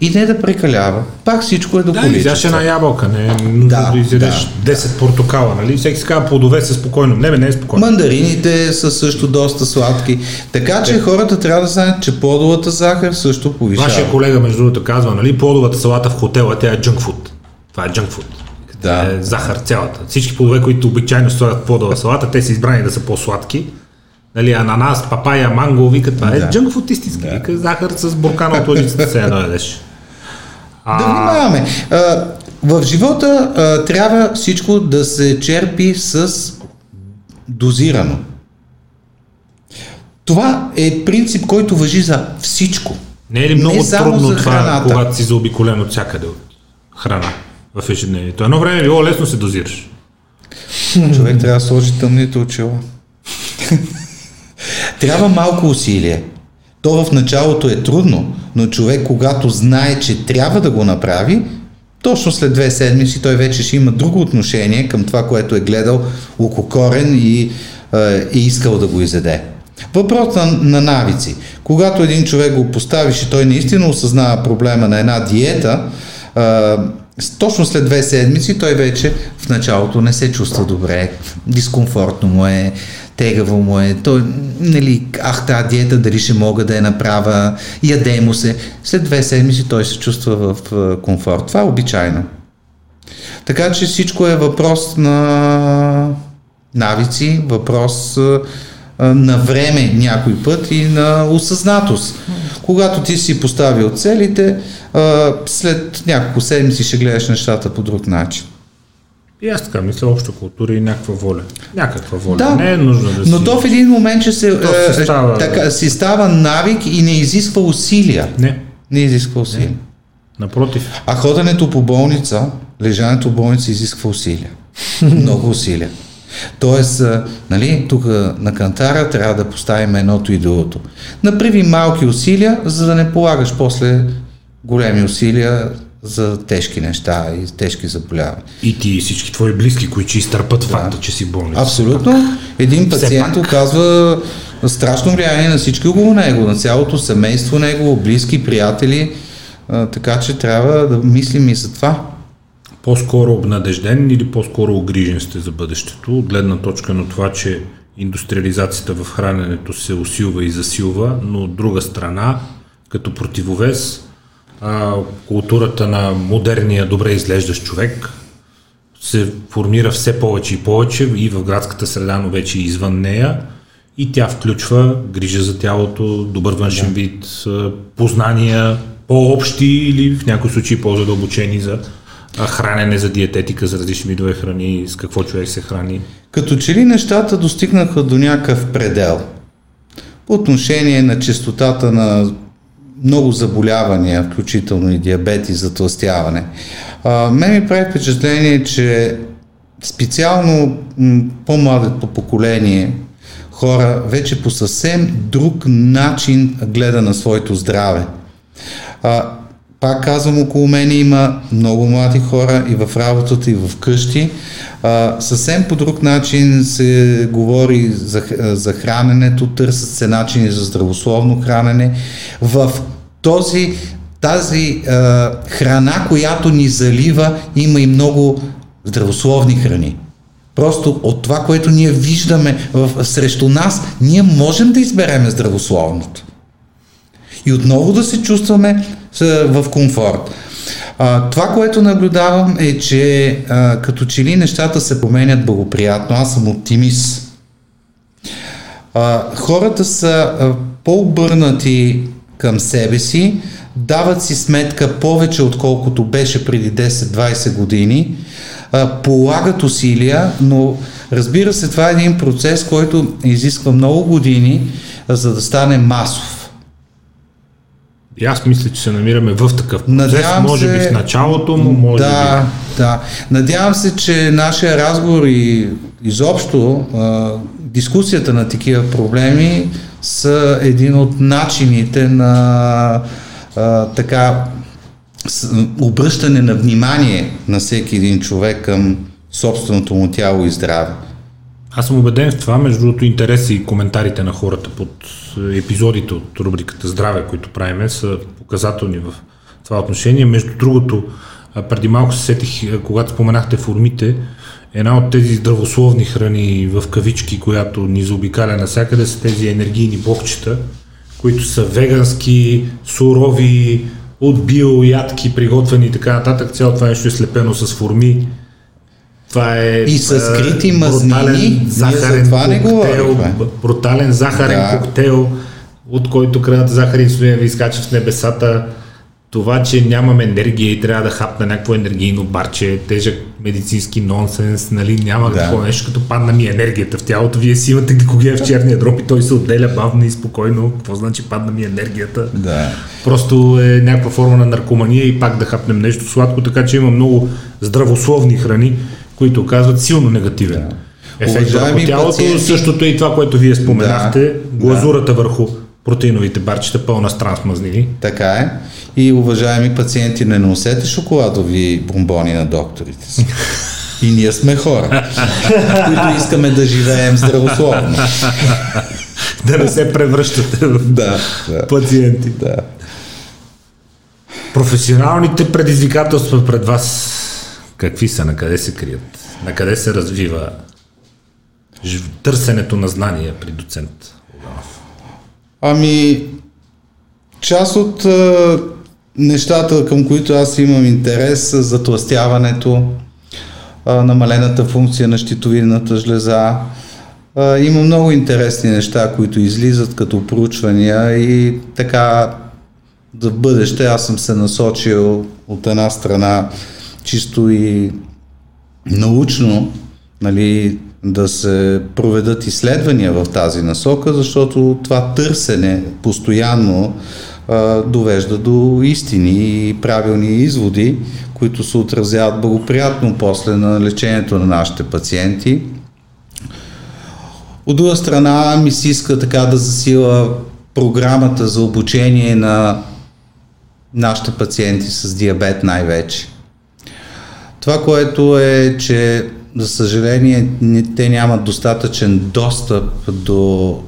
и не да прекалява. Пак всичко е до Да, количество. изяш една ябълка, не е нужно Да, да, изядеш 10 портокала, нали? Всеки си казва плодове са спокойно. Не, бе, не е спокойно. Мандарините са също доста сладки. Така че хората трябва да знаят, че плодовата захар също повишава. Вашия колега, между другото, казва, нали, плодовата салата в хотела, тя е food. Това е food. Да. Е захар цялата. Всички плодове, които обичайно слагат в плодова салата, те са избрани да са по-сладки. Нали, ананас, папая, манго, вика, това е Да. junk food истински. Вика, захар с буркана от лъжицата се едно ядеш. Да внимаваме. А, в живота а, трябва всичко да се черпи с дозирано. Това е принцип, който въжи за всичко. Не е ли много Не трудно за това, храната. когато си заобиколен от всякъде от храна в ежедневието? Едно време е било лесно се дозираш. Човек трябва да сложи тъмните очила. Трябва малко усилие. То в началото е трудно, но човек, когато знае, че трябва да го направи, точно след две седмици той вече ще има друго отношение към това, което е гледал ококорен и е, е искал да го изеде. Въпрос на, на навици. Когато един човек го поставиш и той наистина осъзнава проблема на една диета, а, с- точно след две седмици той вече в началото не се чувства добре, дискомфортно му е, тегаво му е, той, нали, ах, тази диета дали ще мога да я направя, яде му се. След две седмици той се чувства в комфорт. Това е обичайно. Така че всичко е въпрос на навици, въпрос на време някой път и на осъзнатост. Когато ти си поставил целите, след няколко седмици ще гледаш нещата по друг начин. И аз така мисля, обща култура и някаква воля. Някаква воля. Да, не е нужно да Но си... то в един момент ще се, си е, става- така, си става навик и не изисква усилия. Не, Не изисква усилия. напротив. А ходенето по болница, лежането в болница изисква усилия. Много усилия. Тоест, нали, тук на кантара трябва да поставим едното и другото. Направи малки усилия, за да не полагаш после големи усилия за тежки неща и тежки заболявания. И ти и всички твои близки, които изтърпат факта, че си болница. Абсолютно. Един пациент оказва страшно влияние на всички около него, на цялото семейство него, близки, приятели, а, така че трябва да мислим и за това. По-скоро обнадежден или по-скоро огрижен сте за бъдещето, от гледна точка на това, че индустриализацията в храненето се усилва и засилва, но от друга страна, като противовес, а, културата на модерния, добре изглеждащ човек се формира все повече и повече и в градската среда, но вече и извън нея. И тя включва грижа за тялото, добър външен вид, а, познания по-общи или в някои случаи по-задълбочени за хранене, за диететика, за различни видове храни, с какво човек се храни. Като че ли нещата достигнаха до някакъв предел по отношение на частотата на много заболявания, включително и диабет и затластяване. А, мен ми прави впечатление, че специално по-младото поколение хора вече по съвсем друг начин гледа на своето здраве. А, пак казвам, около мен има много млади хора и в работата, и в къщи. А, съвсем по друг начин се говори за, за храненето, търсят се начини за здравословно хранене. В този, тази а, храна, която ни залива, има и много здравословни храни. Просто от това, което ние виждаме в, срещу нас, ние можем да избереме здравословното и отново да се чувстваме с- в комфорт. А, това, което наблюдавам е, че а, като че ли нещата се променят благоприятно. Аз съм оптимист. А, хората са а, по-обърнати към себе си, дават си сметка повече отколкото беше преди 10-20 години, а, полагат усилия, но разбира се, това е един процес, който изисква много години, за да стане масов. И аз мисля, че се намираме в такъв процес, Надявам може се- би в началото му, може да, би. да. Надявам се, че нашия разговор и изобщо а, дискусията на такива проблеми са един от начините на а, така обръщане на внимание на всеки един човек към собственото му тяло и здраве. Аз съм убеден в това, между другото интереси и коментарите на хората под е, епизодите от рубриката Здраве, които правиме, са показателни в това отношение. Между другото, преди малко се сетих, когато споменахте формите, една от тези здравословни храни в кавички, която ни заобикаля навсякъде, са тези енергийни блокчета, които са вегански, сурови, от биоядки, приготвени и така нататък. Цялото това нещо е слепено с форми. Това е И с а, скрити мазнини, захарен това не коктейл, б- брутален захарен Да. коктейл, от който кръвната захар и инсулин ви изкача в небесата. Това, че нямам енергия и трябва да хапна някакво енергийно барче, тежък медицински нонсенс, нали, няма Да. такова нещо, като падна ми енергията в тялото. Вие си имате гликоген в черния дроб и той се отделя бавно и спокойно. Какво значи падна ми енергията? Да. Просто е някаква форма на наркомания и пак да хапнем нещо сладко, така че има много здравословни храни, които оказват силно негативен ефект върху тялото. пациенти- Същото е и това, което вие споменахте. Да, глазурата върху протеиновите барчета, пълна с трансмазнини. Така е. И уважаеми пациенти, не носете шоколадови бомбони на докторите си. И ние сме хора, които искаме да живеем здравословно. да не се превръщате в Да, да, пациенти. да. Професионалните предизвикателства пред вас какви са, на къде се крият? На къде се развива търсенето на знания при доцент? Ами, част от а, нещата, към които аз имам интерес, са затластяването, а, намалената функция на щитовидната жлеза. Има много интересни неща, които излизат като проучвания и така за бъдеще аз съм се насочил от една страна чисто и научно нали, да се проведат изследвания в тази насока, защото това търсене постоянно а, довежда до истини и правилни изводи, които се отразяват благоприятно после на лечението на нашите пациенти. От друга страна ми се иска така да засила програмата за обучение на нашите пациенти с диабет най-вече. Това, което е, че за съжаление те нямат достатъчен достъп до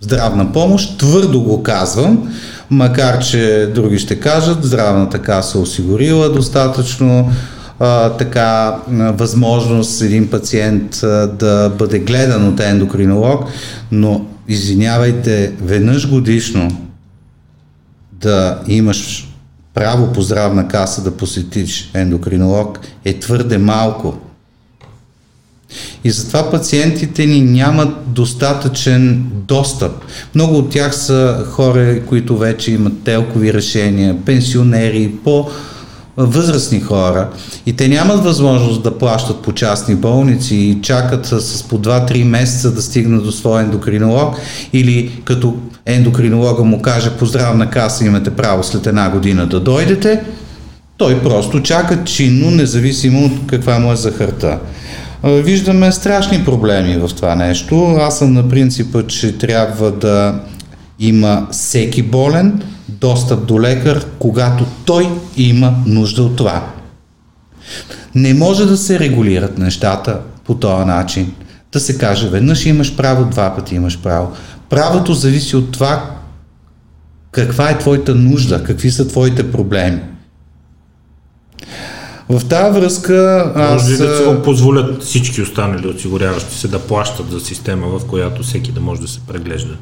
здравна помощ, твърдо го казвам, макар че други ще кажат, здравната каса осигурила достатъчно а, така възможност един пациент а, да бъде гледан от ендокринолог, но извинявайте, веднъж годишно да имаш право по здравна каса да посетиш ендокринолог е твърде малко. И затова пациентите ни нямат достатъчен достъп. Много от тях са хора, които вече имат телкови решения, пенсионери, по възрастни хора и те нямат възможност да плащат по частни болници и чакат с по 2-3 месеца да стигнат до своя ендокринолог или като ендокринолога му каже по здравна каса имате право след една година да дойдете, той просто чака чинно, независимо от каква му е захарта. Виждаме страшни проблеми в това нещо. Аз съм на принципа, че трябва да има всеки болен достъп до лекар, когато той има нужда от това. Не може да се регулират нещата по този начин. Да се каже, веднъж имаш право, два пъти имаш право. Правото зависи от това каква е твоята нужда, какви са твоите проблеми. В тази връзка аз... Може ли да се го позволят всички останали осигуряващи се да плащат за система, в която всеки да може да се преглежда,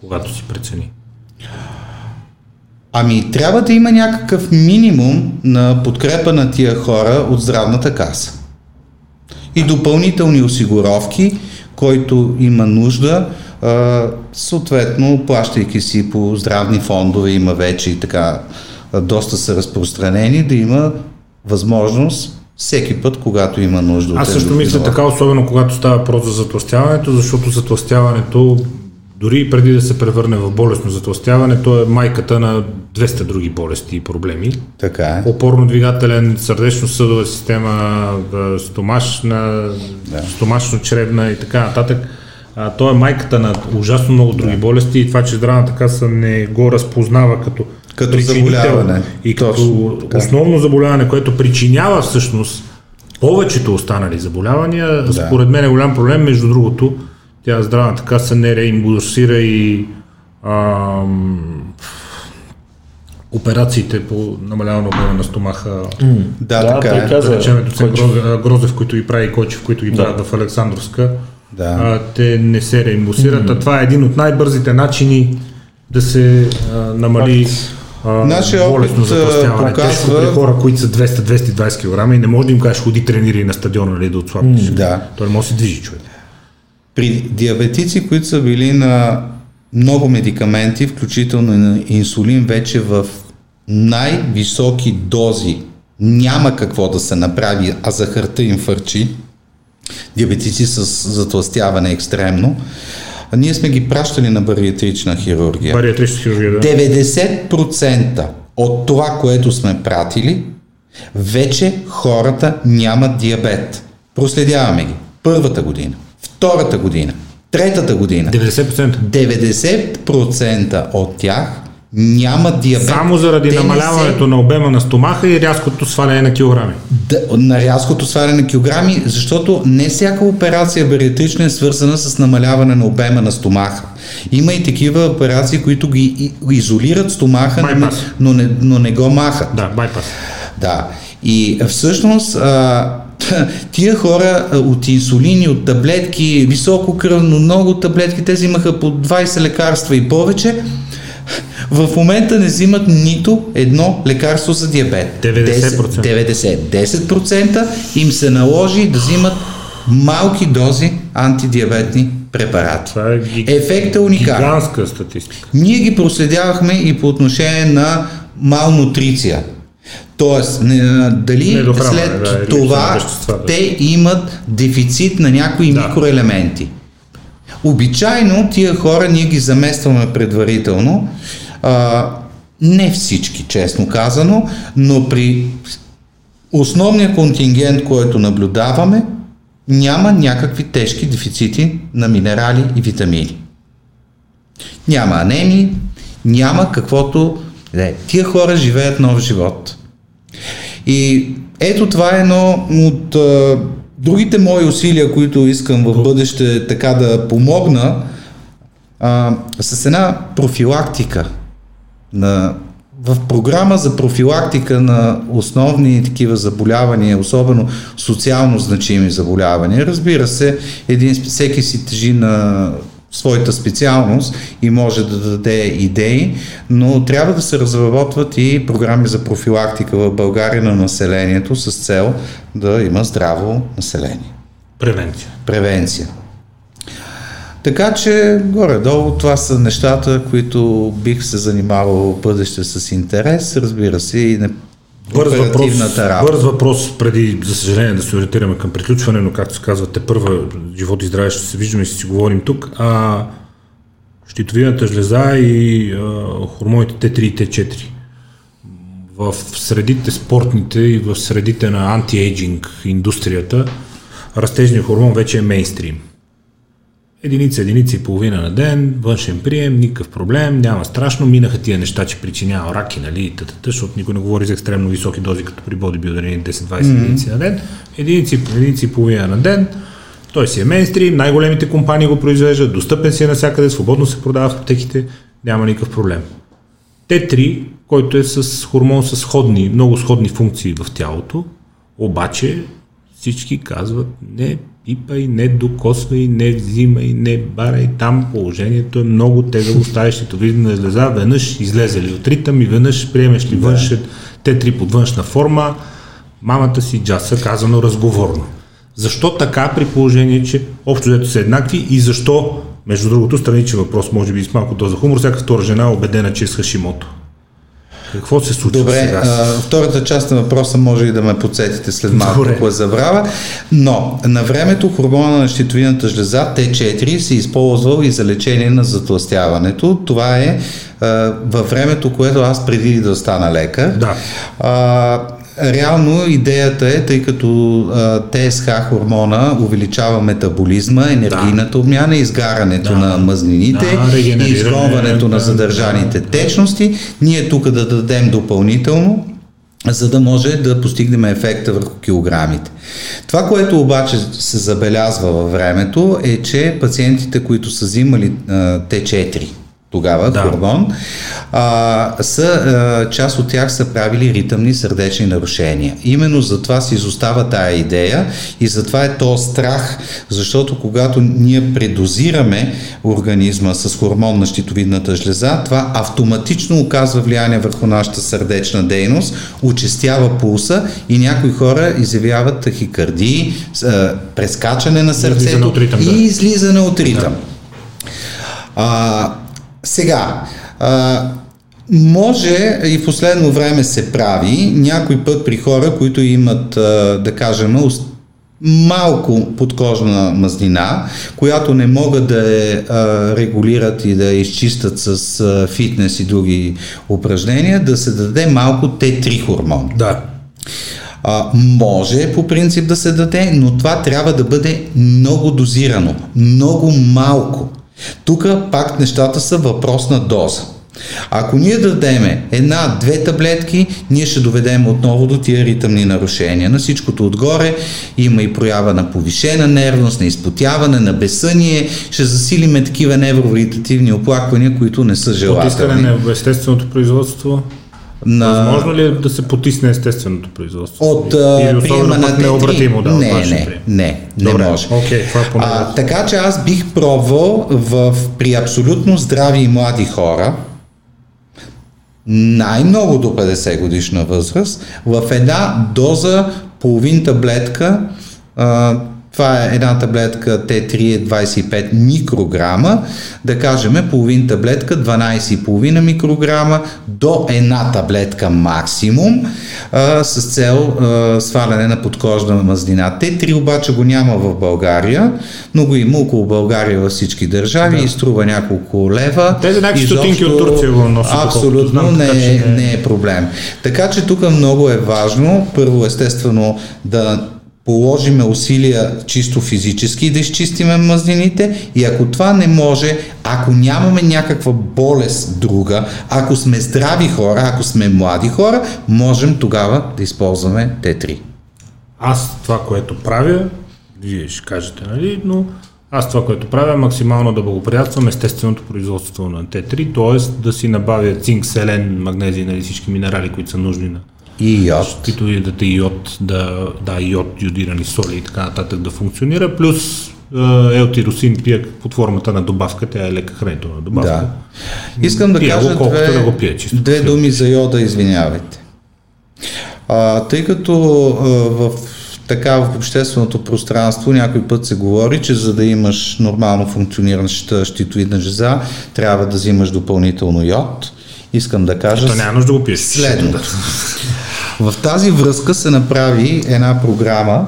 когато си прецени? Ами, трябва да има някакъв минимум на подкрепа на тия хора от здравната каса. И допълнителни осигуровки, който има нужда, съответно, плащайки си по здравни фондове, има вече и така, доста са разпространени, да има възможност всеки път, когато има нужда Аз също мисля така, особено когато става въпрос за затластяването, защото затластяването, дори преди да се превърне в болестно затластяване, то е майката на 200 други болести и проблеми. Така е. Опорно-двигателен, сърдечно-съдова система, да, стомашна, стомашно-чревна и така нататък. А, то е майката на ужасно много други болести и това, че здравната каса не го разпознава като, Като заболяване. и Точно като така. основно заболяване, което причинява всъщност повечето останали заболявания, да. според мен е голям проблем. Между другото, тя здравната каса не реимбурсира и ам, операциите по намаляване обема на стомаха. Да, Да, така е. каза. Да речем, доцент Койчев. Гроз- Грозев, които ги прави, Койчев, които ги правят в Александровска, Да. а, те не се реимбурсират. А това е един от най-бързите начини да се а, намали а, Нашия а, затластяване. показва- Тежко при хора, които са 200-220 кг и не може да им кажеш ходи тренирай на стадиона нали, да отслабнеш. да. Той не може да се движи човек. При диабетици, които са били на много медикаменти, включително и на инсулин, вече в най-високи дози няма какво да се направи, а захарта им фърчи, диабетици с затластяване екстремно, а ние сме ги пращали на бариатрична хирургия. Бариатрична хирургия, да. 90% от това, което сме пратили, вече хората нямат диабет. Проследяваме ги. Първата година, втората година, третата година. 90%. 90% от тях нямат диабет. Само заради Те не намаляването на обема на стомаха и рязкото сваляне на килограми. Да, на рязкото сваляне на килограми, защото не всяка операция бариатрична е свързана с намаляване на обема на стомаха. Има и такива операции, които ги изолират стомаха, но не, Байпас. но, не, но не го махат. Да, байпас. Да. И всъщност а, тия хора от инсулини, от таблетки, високо кръвно, много таблетки, те взимаха по 20 лекарства и повече. В момента не взимат нито едно лекарство за диабет. 90%. 10, 10% им се наложи да взимат малки дози антидиабетни препарати. Това е ги... Ефектът е уникален. гигантска статистика. Ние ги проследявахме и по отношение на малнутриция. Тоест, не, дали Недохранване, след да, това вещества, да. те имат дефицит на някои Да. микроелементи. Обичайно тия хора ние ги заместваме предварително. А, не всички, честно казано, но при основния контингент, който наблюдаваме, няма някакви тежки дефицити на минерали и витамини. Няма анемии, няма каквото... Не, тия хора живеят нов живот. И ето това е едно от а, другите мои усилия, които искам в бъдеще така да помогна а, с една профилактика на, в програма за профилактика на основни такива заболявания, особено социално значими заболявания. Разбира се, един, всеки си тежи на своята специалност и може да даде идеи, но трябва да се разработват и програми за профилактика в България на населението с цел да има здраво население. Превенция. Превенция. Така че, горе-долу, това са нещата, които бих се занимавал в бъдеще с интерес, разбира се, и Бърз въпрос, работа. бърз въпрос, преди, за съжаление, да се ориентираме към приключване, но както се казва, те първа живот и здраве ще се виждаме и ще си говорим тук. А, щитовидната жлеза и а, хормоните Т3 и Т4. В средите спортните и в средите на антиейджинг индустрията растежният хормон вече е мейнстрим. Единица, единица и половина на ден, външен прием, никакъв проблем, няма страшно. Минаха тия неща, че причинява раки, нали, т.т., защото никой не говори за екстремно високи дози, като при бодибилдери 10-20 mm-hmm. единици на ден. Единици, единици и половина на ден, той си е мейнстрим, най-големите компании го произвеждат, достъпен си е навсякъде, свободно се продава в аптеките, няма никакъв проблем. Т3, който е с хормон с сходни, много сходни функции в тялото, обаче всички казват не пипай, не докосвай, не взимай, не барай. Там положението е много тегаво. Ставиш щитовидна жлеза, веднъж излезе ли от ритъм и веднъж приемеш ли външен Т3 под външна форма, мамата си джаса, казано разговорно. Защо така при положение, че общо взето са еднакви и защо, между другото, страничен въпрос, може би с малко доза хумор, всяка втора жена е убедена, че е с Хашимото. Какво се случва Добре, сега? а, втората част на въпроса може и да ме подсетите след малко, Добре. ако я забравя. Но на времето хормона на щитовидната жлеза Т4 се използвал и за лечение на затластяването. Това е а, във времето, което аз преди да стана лекар. Да. А, реално идеята е, тъй като а, ТСХ хормона увеличава метаболизма, енергийната обмяна, изгарането Да. на мъзнините Да, и изгонването на да, задържаните течности, ние тук да дадем допълнително, за да може да постигнем ефекта върху килограмите. Това, което обаче се забелязва във времето е, че пациентите, които са взимали а, Т4 тогава, Да. хормон, а, са, а, част от тях са правили ритъмни сърдечни нарушения. Именно затова се изостава тая идея и затова е то страх, защото когато ние предозираме организма с хормон на щитовидната жлеза, това автоматично оказва влияние върху нашата сърдечна дейност, очистява пулса и някои хора изявяват тахикардии, прескачане на сърцето и да. излизане от ритъм. А, сега, а, може и в последно време се прави някой път при хора, които имат, да кажем, малко подкожна мазнина, която не могат да я регулират и да я изчистят с фитнес и други упражнения, да се даде малко Т3 хормон. Да. А, може по принцип да се даде, но това трябва да бъде много дозирано, много малко. Тук пак нещата са въпрос на доза. Ако ние дадеме една-две таблетки, ние ще доведем отново до тия ритъмни нарушения. На всичкото отгоре има и проява на повишена нервност, на изпотяване, на безсъние, ще засилиме такива невровегетативни оплаквания, които не са желателни. на естественото производство. На... Възможно ли е да се потисне естественото производство? От Или особено пък Т3? необратимо, да, от не, вашия не, не, не Добре, може. окей, това поне- а, така че аз бих пробвал в, при абсолютно здрави и млади хора, най-много до 50 годишна възраст, в една доза половин таблетка, а, това е една таблетка Т3 е 25 микрограма, да кажем половин таблетка 12,5 микрограма до една таблетка максимум а, с цел а, сваляне на подкожна мазнина. Т3 обаче го няма в България, но го има около България във всички държави Да. и струва няколко лева. Те за някакви стотинки от Турция го носят, Абсолютно знам, не, е, не- не е проблем. Така че тук много е важно, първо естествено да положиме усилия чисто физически да изчистиме мазнините и ако това не може, ако нямаме някаква болест друга, ако сме здрави хора, ако сме млади хора, можем тогава да използваме Т3. Аз това, което правя, вие ще кажете, нали, но аз това, което правя е максимално да благоприятствам естественото производство на Т3, т.е. да си набавя цинк, селен, магнезий, нали, всички минерали, които са нужни на И йод. които и да те йод, да, да, йод, йодирани соли и така нататък да функционира, плюс елтиросин пия под формата на добавка, тя е лека хранителна добавка. Да. Искам да Пия го, кажа колкото две, да го пие, чисто две думи за йода, извинявайте. А, тъй като а, в така в общественото пространство някой път се говори, че за да имаш нормално функционираща щитовидна жеза, трябва да взимаш допълнително йод. Искам да кажа То няма нужда да го пиеш. следното. В тази връзка се направи една програма,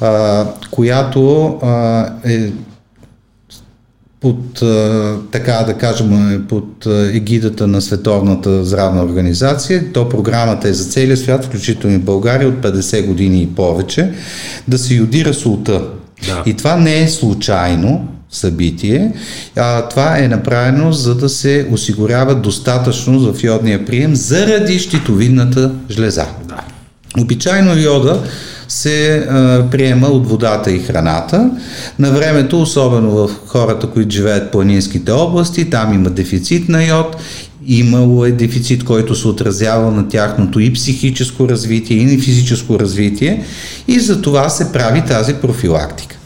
а, която а, е под, така да кажем, е под егидата на Световната здравна организация. То програмата е за целия свят, включително и България, от 50 години и повече, да се йодира солта. Да. И това не е случайно събитие, а това е направено за да се осигурява достатъчно в йодния прием заради щитовидната жлеза. Да. Обичайно йода се а, приема от водата и храната. На времето, особено в хората, които живеят в планинските области, там има дефицит на йод, имало е дефицит, който се отразява на тяхното и психическо развитие, и физическо развитие и за това се прави тази профилактика.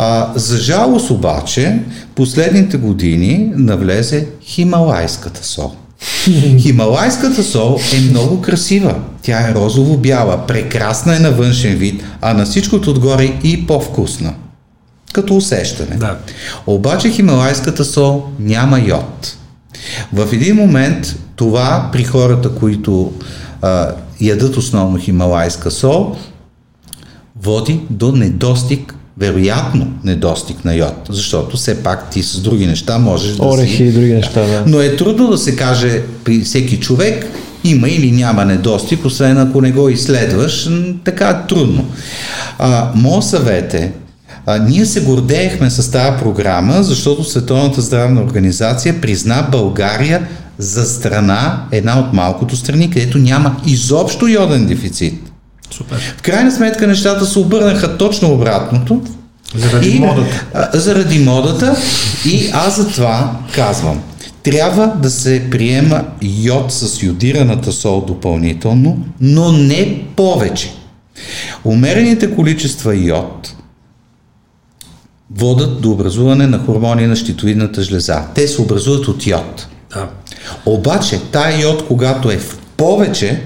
А, за жалост обаче, последните години навлезе хималайската сол. Хималайската сол е много красива. Тя е розово-бяла, прекрасна е на външен вид, а на всичкото отгоре и по-вкусна. Като усещане. Да. Обаче хималайската сол няма йод. В един момент това при хората, които а, ядат основно хималайска сол, води до недостиг, вероятно недостиг на йод, защото все пак ти с други неща можеш да Орехи си... и други неща, да. Но е трудно да се каже при всеки човек има или няма недостиг, освен ако не го изследваш, така е трудно. А, моят съвет е, а, ние се гордеехме с тази програма, защото Световната здравна организация призна България за страна, една от малкото страни, където няма изобщо йоден дефицит. Супер. В крайна сметка нещата се обърнаха точно обратното. Заради И, модата. а, заради модата и аз затова казвам. Трябва да се приема йод с йодираната сол допълнително, но не повече. Умерените количества йод водат до образуване на хормони на щитовидната жлеза. Те се образуват от йод. Да. Обаче, тая йод, когато е в повече,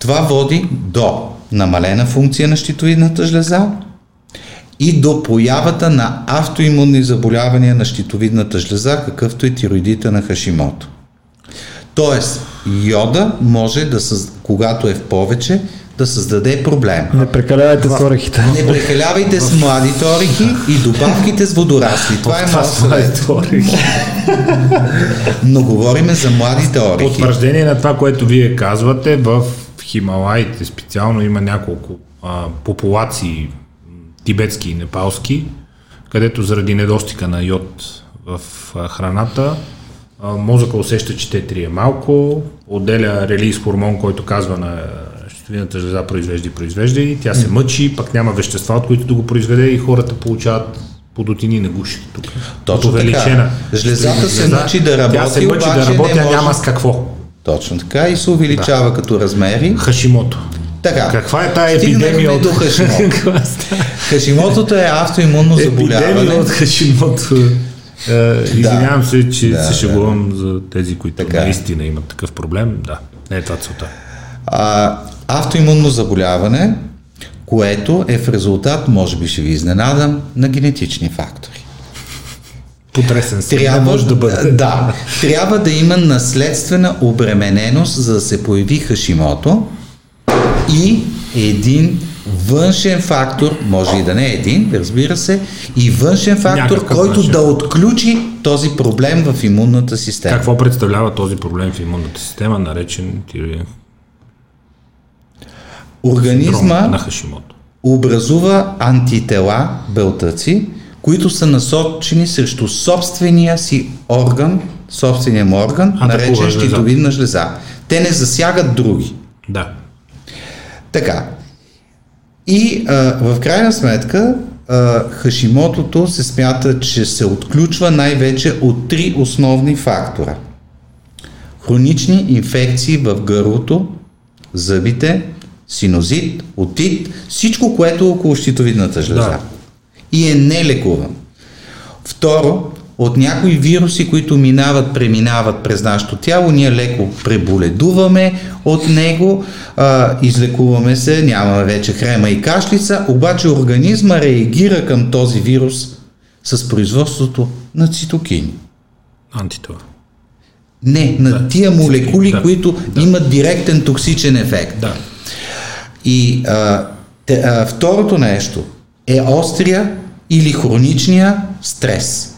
това води до намалена функция на щитовидната жлеза и до появата на автоимунни заболявания на щитовидната жлеза, какъвто е тироидита на Хашимото. Тоест, йода може да, съз... когато е в повече, да създаде проблем. Не прекалявайте с орехите. Не прекалявайте с младите орехи и добавките с водорасли. Това е моят съвет. Но говориме за младите орехи. Потвърждение на това, което вие казвате, в Хималаите специално има няколко а, популации, тибетски и непалски, където заради недостига на йод в а, храната, а, мозъка усеща, че Т3 е малко, отделя релиз хормон, който казва на щитовидната жлеза произвежда и произвежда и тя се мъчи, пък няма вещества, от които да го произведе и хората получават подотини на гушите тук. Точно така. Жлезата се мъчи да работи, Тя се мъчи да работи, а може- няма с какво. Точно така и се увеличава като размери. Хашимото. Така. Каква е тая епидемия от до Хашимото. Става? Хашимотото е автоимунно заболяване. Епидемия от Хашимото. Е, Извинявам се, че Да, се шегувам за тези, които Така е. наистина имат такъв проблем. Да, не е това целта. А, автоимунно заболяване, което е в резултат, може би ще ви изненадам, на генетични фактори. Потресен съм. Трябва, Не може да бъде. да, трябва да има наследствена обремененост, за да се появи Хашимото и един външен фактор, може и да не е един, разбира се, и външен фактор, Някакъв който външен. да отключи този проблем в имунната система. Какво представлява този проблем в имунната система, наречен синдром Организма на Хашимото? образува антитела, белтъци, които са насочени срещу собствения си орган, собствения му орган, Атакува наречен жлезата. щитовидна жлеза. Те не засягат други. Да. Така. И а, в крайна сметка а, Хашимотото се смята, че се отключва най-вече от три основни фактора. Хронични инфекции в гърлото, зъбите, синозит, отит, всичко, което е около щитовидната жлеза. Да. И е нелекуван. Второ, от някои вируси, които минават, преминават през нашето тяло, ние леко преболедуваме от него, а, излекуваме се, нямаме вече хрема и кашлица, обаче организма реагира към този вирус с производството на цитокини. Антитела. Не, на Да, тия молекули, да, които имат директен токсичен ефект. Да. И а, те, а, второто нещо е острия или хроничния стрес.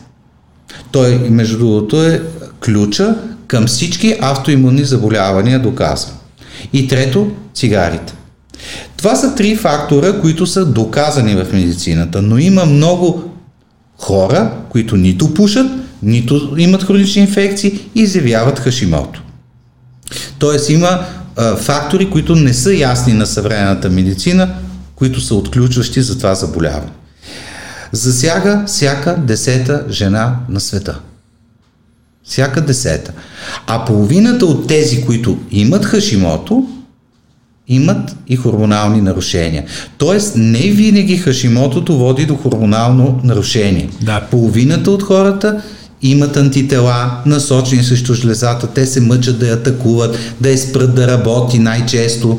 Той, между другото, е ключа към всички автоимунни заболявания, доказва. И трето, цигарите. Това са три фактора, които са доказани в медицината, но има много хора, които нито пушат, нито имат хронични инфекции и изявяват хашимото. Тоест има а, фактори, които не са ясни на съвременната медицина, които са отключващи за това заболяване. Засяга всяка десета жена на света. Всяка десета. А половината от тези, които имат хашимото, имат и хормонални нарушения. Тоест, не винаги хашимотото води до хормонално нарушение. Да. Половината от хората имат антитела, насочени срещу жлезата, те се мъчат да я атакуват, да я спрат да работи най-често,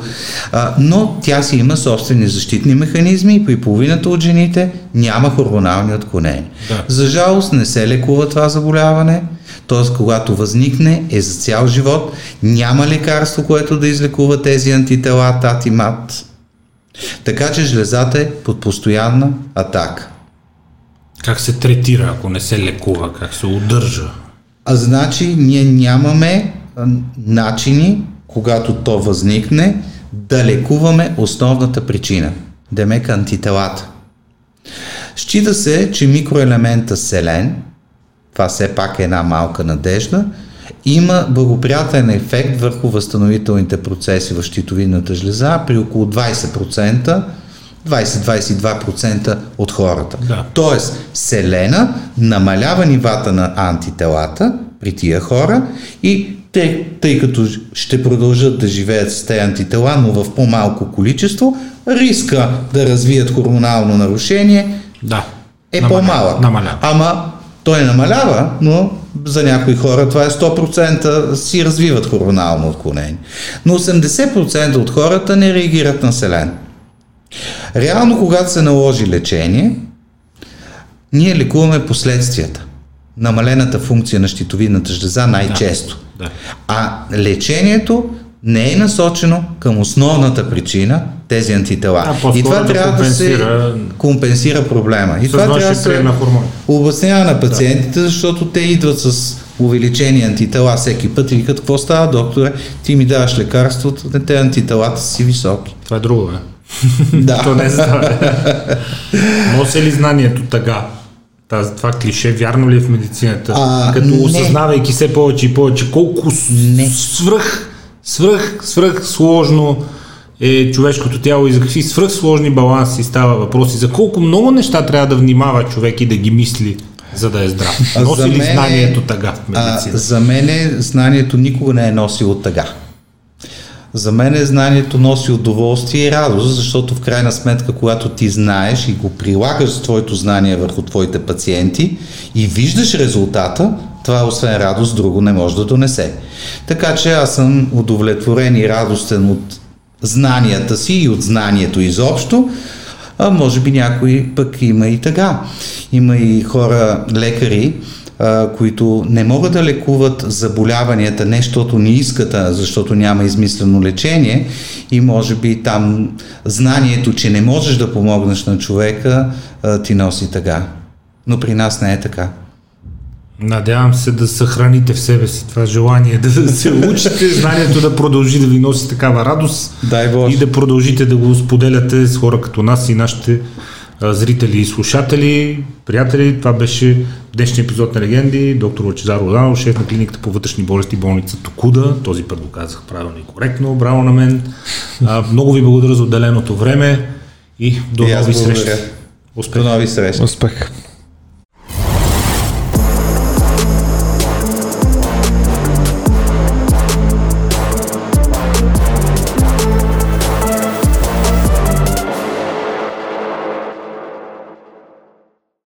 а, но тя си има собствени защитни механизми и при половината от жените няма хормонални отклонения. Да. За жалост не се лекува това заболяване, Т.е. когато възникне е за цял живот, няма лекарство, което да излекува тези антитела, тат и мат. Така че жлезата е под постоянна атака. Как се третира, ако не се лекува? Как се удържа? А значи ние нямаме начини, когато то възникне, да лекуваме основната причина. Демек антителата. Счита се, че микроелемента селен, това все пак е една малка надежда, има благоприятен ефект върху възстановителните процеси в щитовидната жлеза при около 20%, 20-22% от хората. Да. Тоест, селена намалява нивата на антителата при тия хора и те, тъй като ще продължат да живеят с тези антитела, но в по-малко количество, риска да развият хормонално нарушение Да. е Намалява. по-малък. Намалява. Ама той намалява, но за някои хора това е 100% си развиват хормонално отклонение. Но 80% от хората не реагират на селен. Реално, когато се наложи лечение, ние лекуваме последствията. Намалената функция на щитовидната жлеза най-често. Да. А лечението не е насочено към основната причина, тези антитела. А, и това да трябва да се компенсира- проблема. И това трябва да се обяснява на пациентите, защото те идват с увеличени антитела всеки път и викат, какво става, докторе, ти ми даваш лекарството, те антителата си високи. Това е друго, бе. Да. То не здраве. Носи ли знанието тъга? Тази, това клише, вярно ли е в медицината? А, Като не. осъзнавайки все повече и повече, колко Не. свръх, свръх, свръх сложно е човешкото тяло и за какви свръх сложни баланси става въпрос и за колко много неща трябва да внимава човек и да ги мисли, за да е здрав. Носи ли знанието тъга в А, медицината? за мен знанието никога не е носило тъга. За мен знанието носи удоволствие и радост, защото в крайна сметка, когато ти знаеш и го прилагаш с твоето знание върху твоите пациенти и виждаш резултата, това освен радост друго не може да донесе. Така че аз съм удовлетворен и радостен от знанията си и от знанието изобщо, а може би някой пък има и тъга. Има и хора, лекари, а, които не могат да лекуват заболяванията, не защото не искат, а защото няма измислено лечение и може би там знанието, че не можеш да помогнеш на човека, а, ти носи тъга. Но при нас не е така. Надявам се да съхраните в себе си това желание да се учите, знанието да продължи да ви носи такава радост Дай Боже. и да продължите да го споделяте с хора като нас и нашите зрители и слушатели, приятели. Това беше днешния епизод на Легенди. Доктор Лачезар Роданов, шеф на клиниката по вътрешни болести болница Токуда. Този път го казах правилно и коректно. Браво на мен. А, много ви благодаря за отделеното време и до И нови срещи. Успех! До нови срещи. Успех.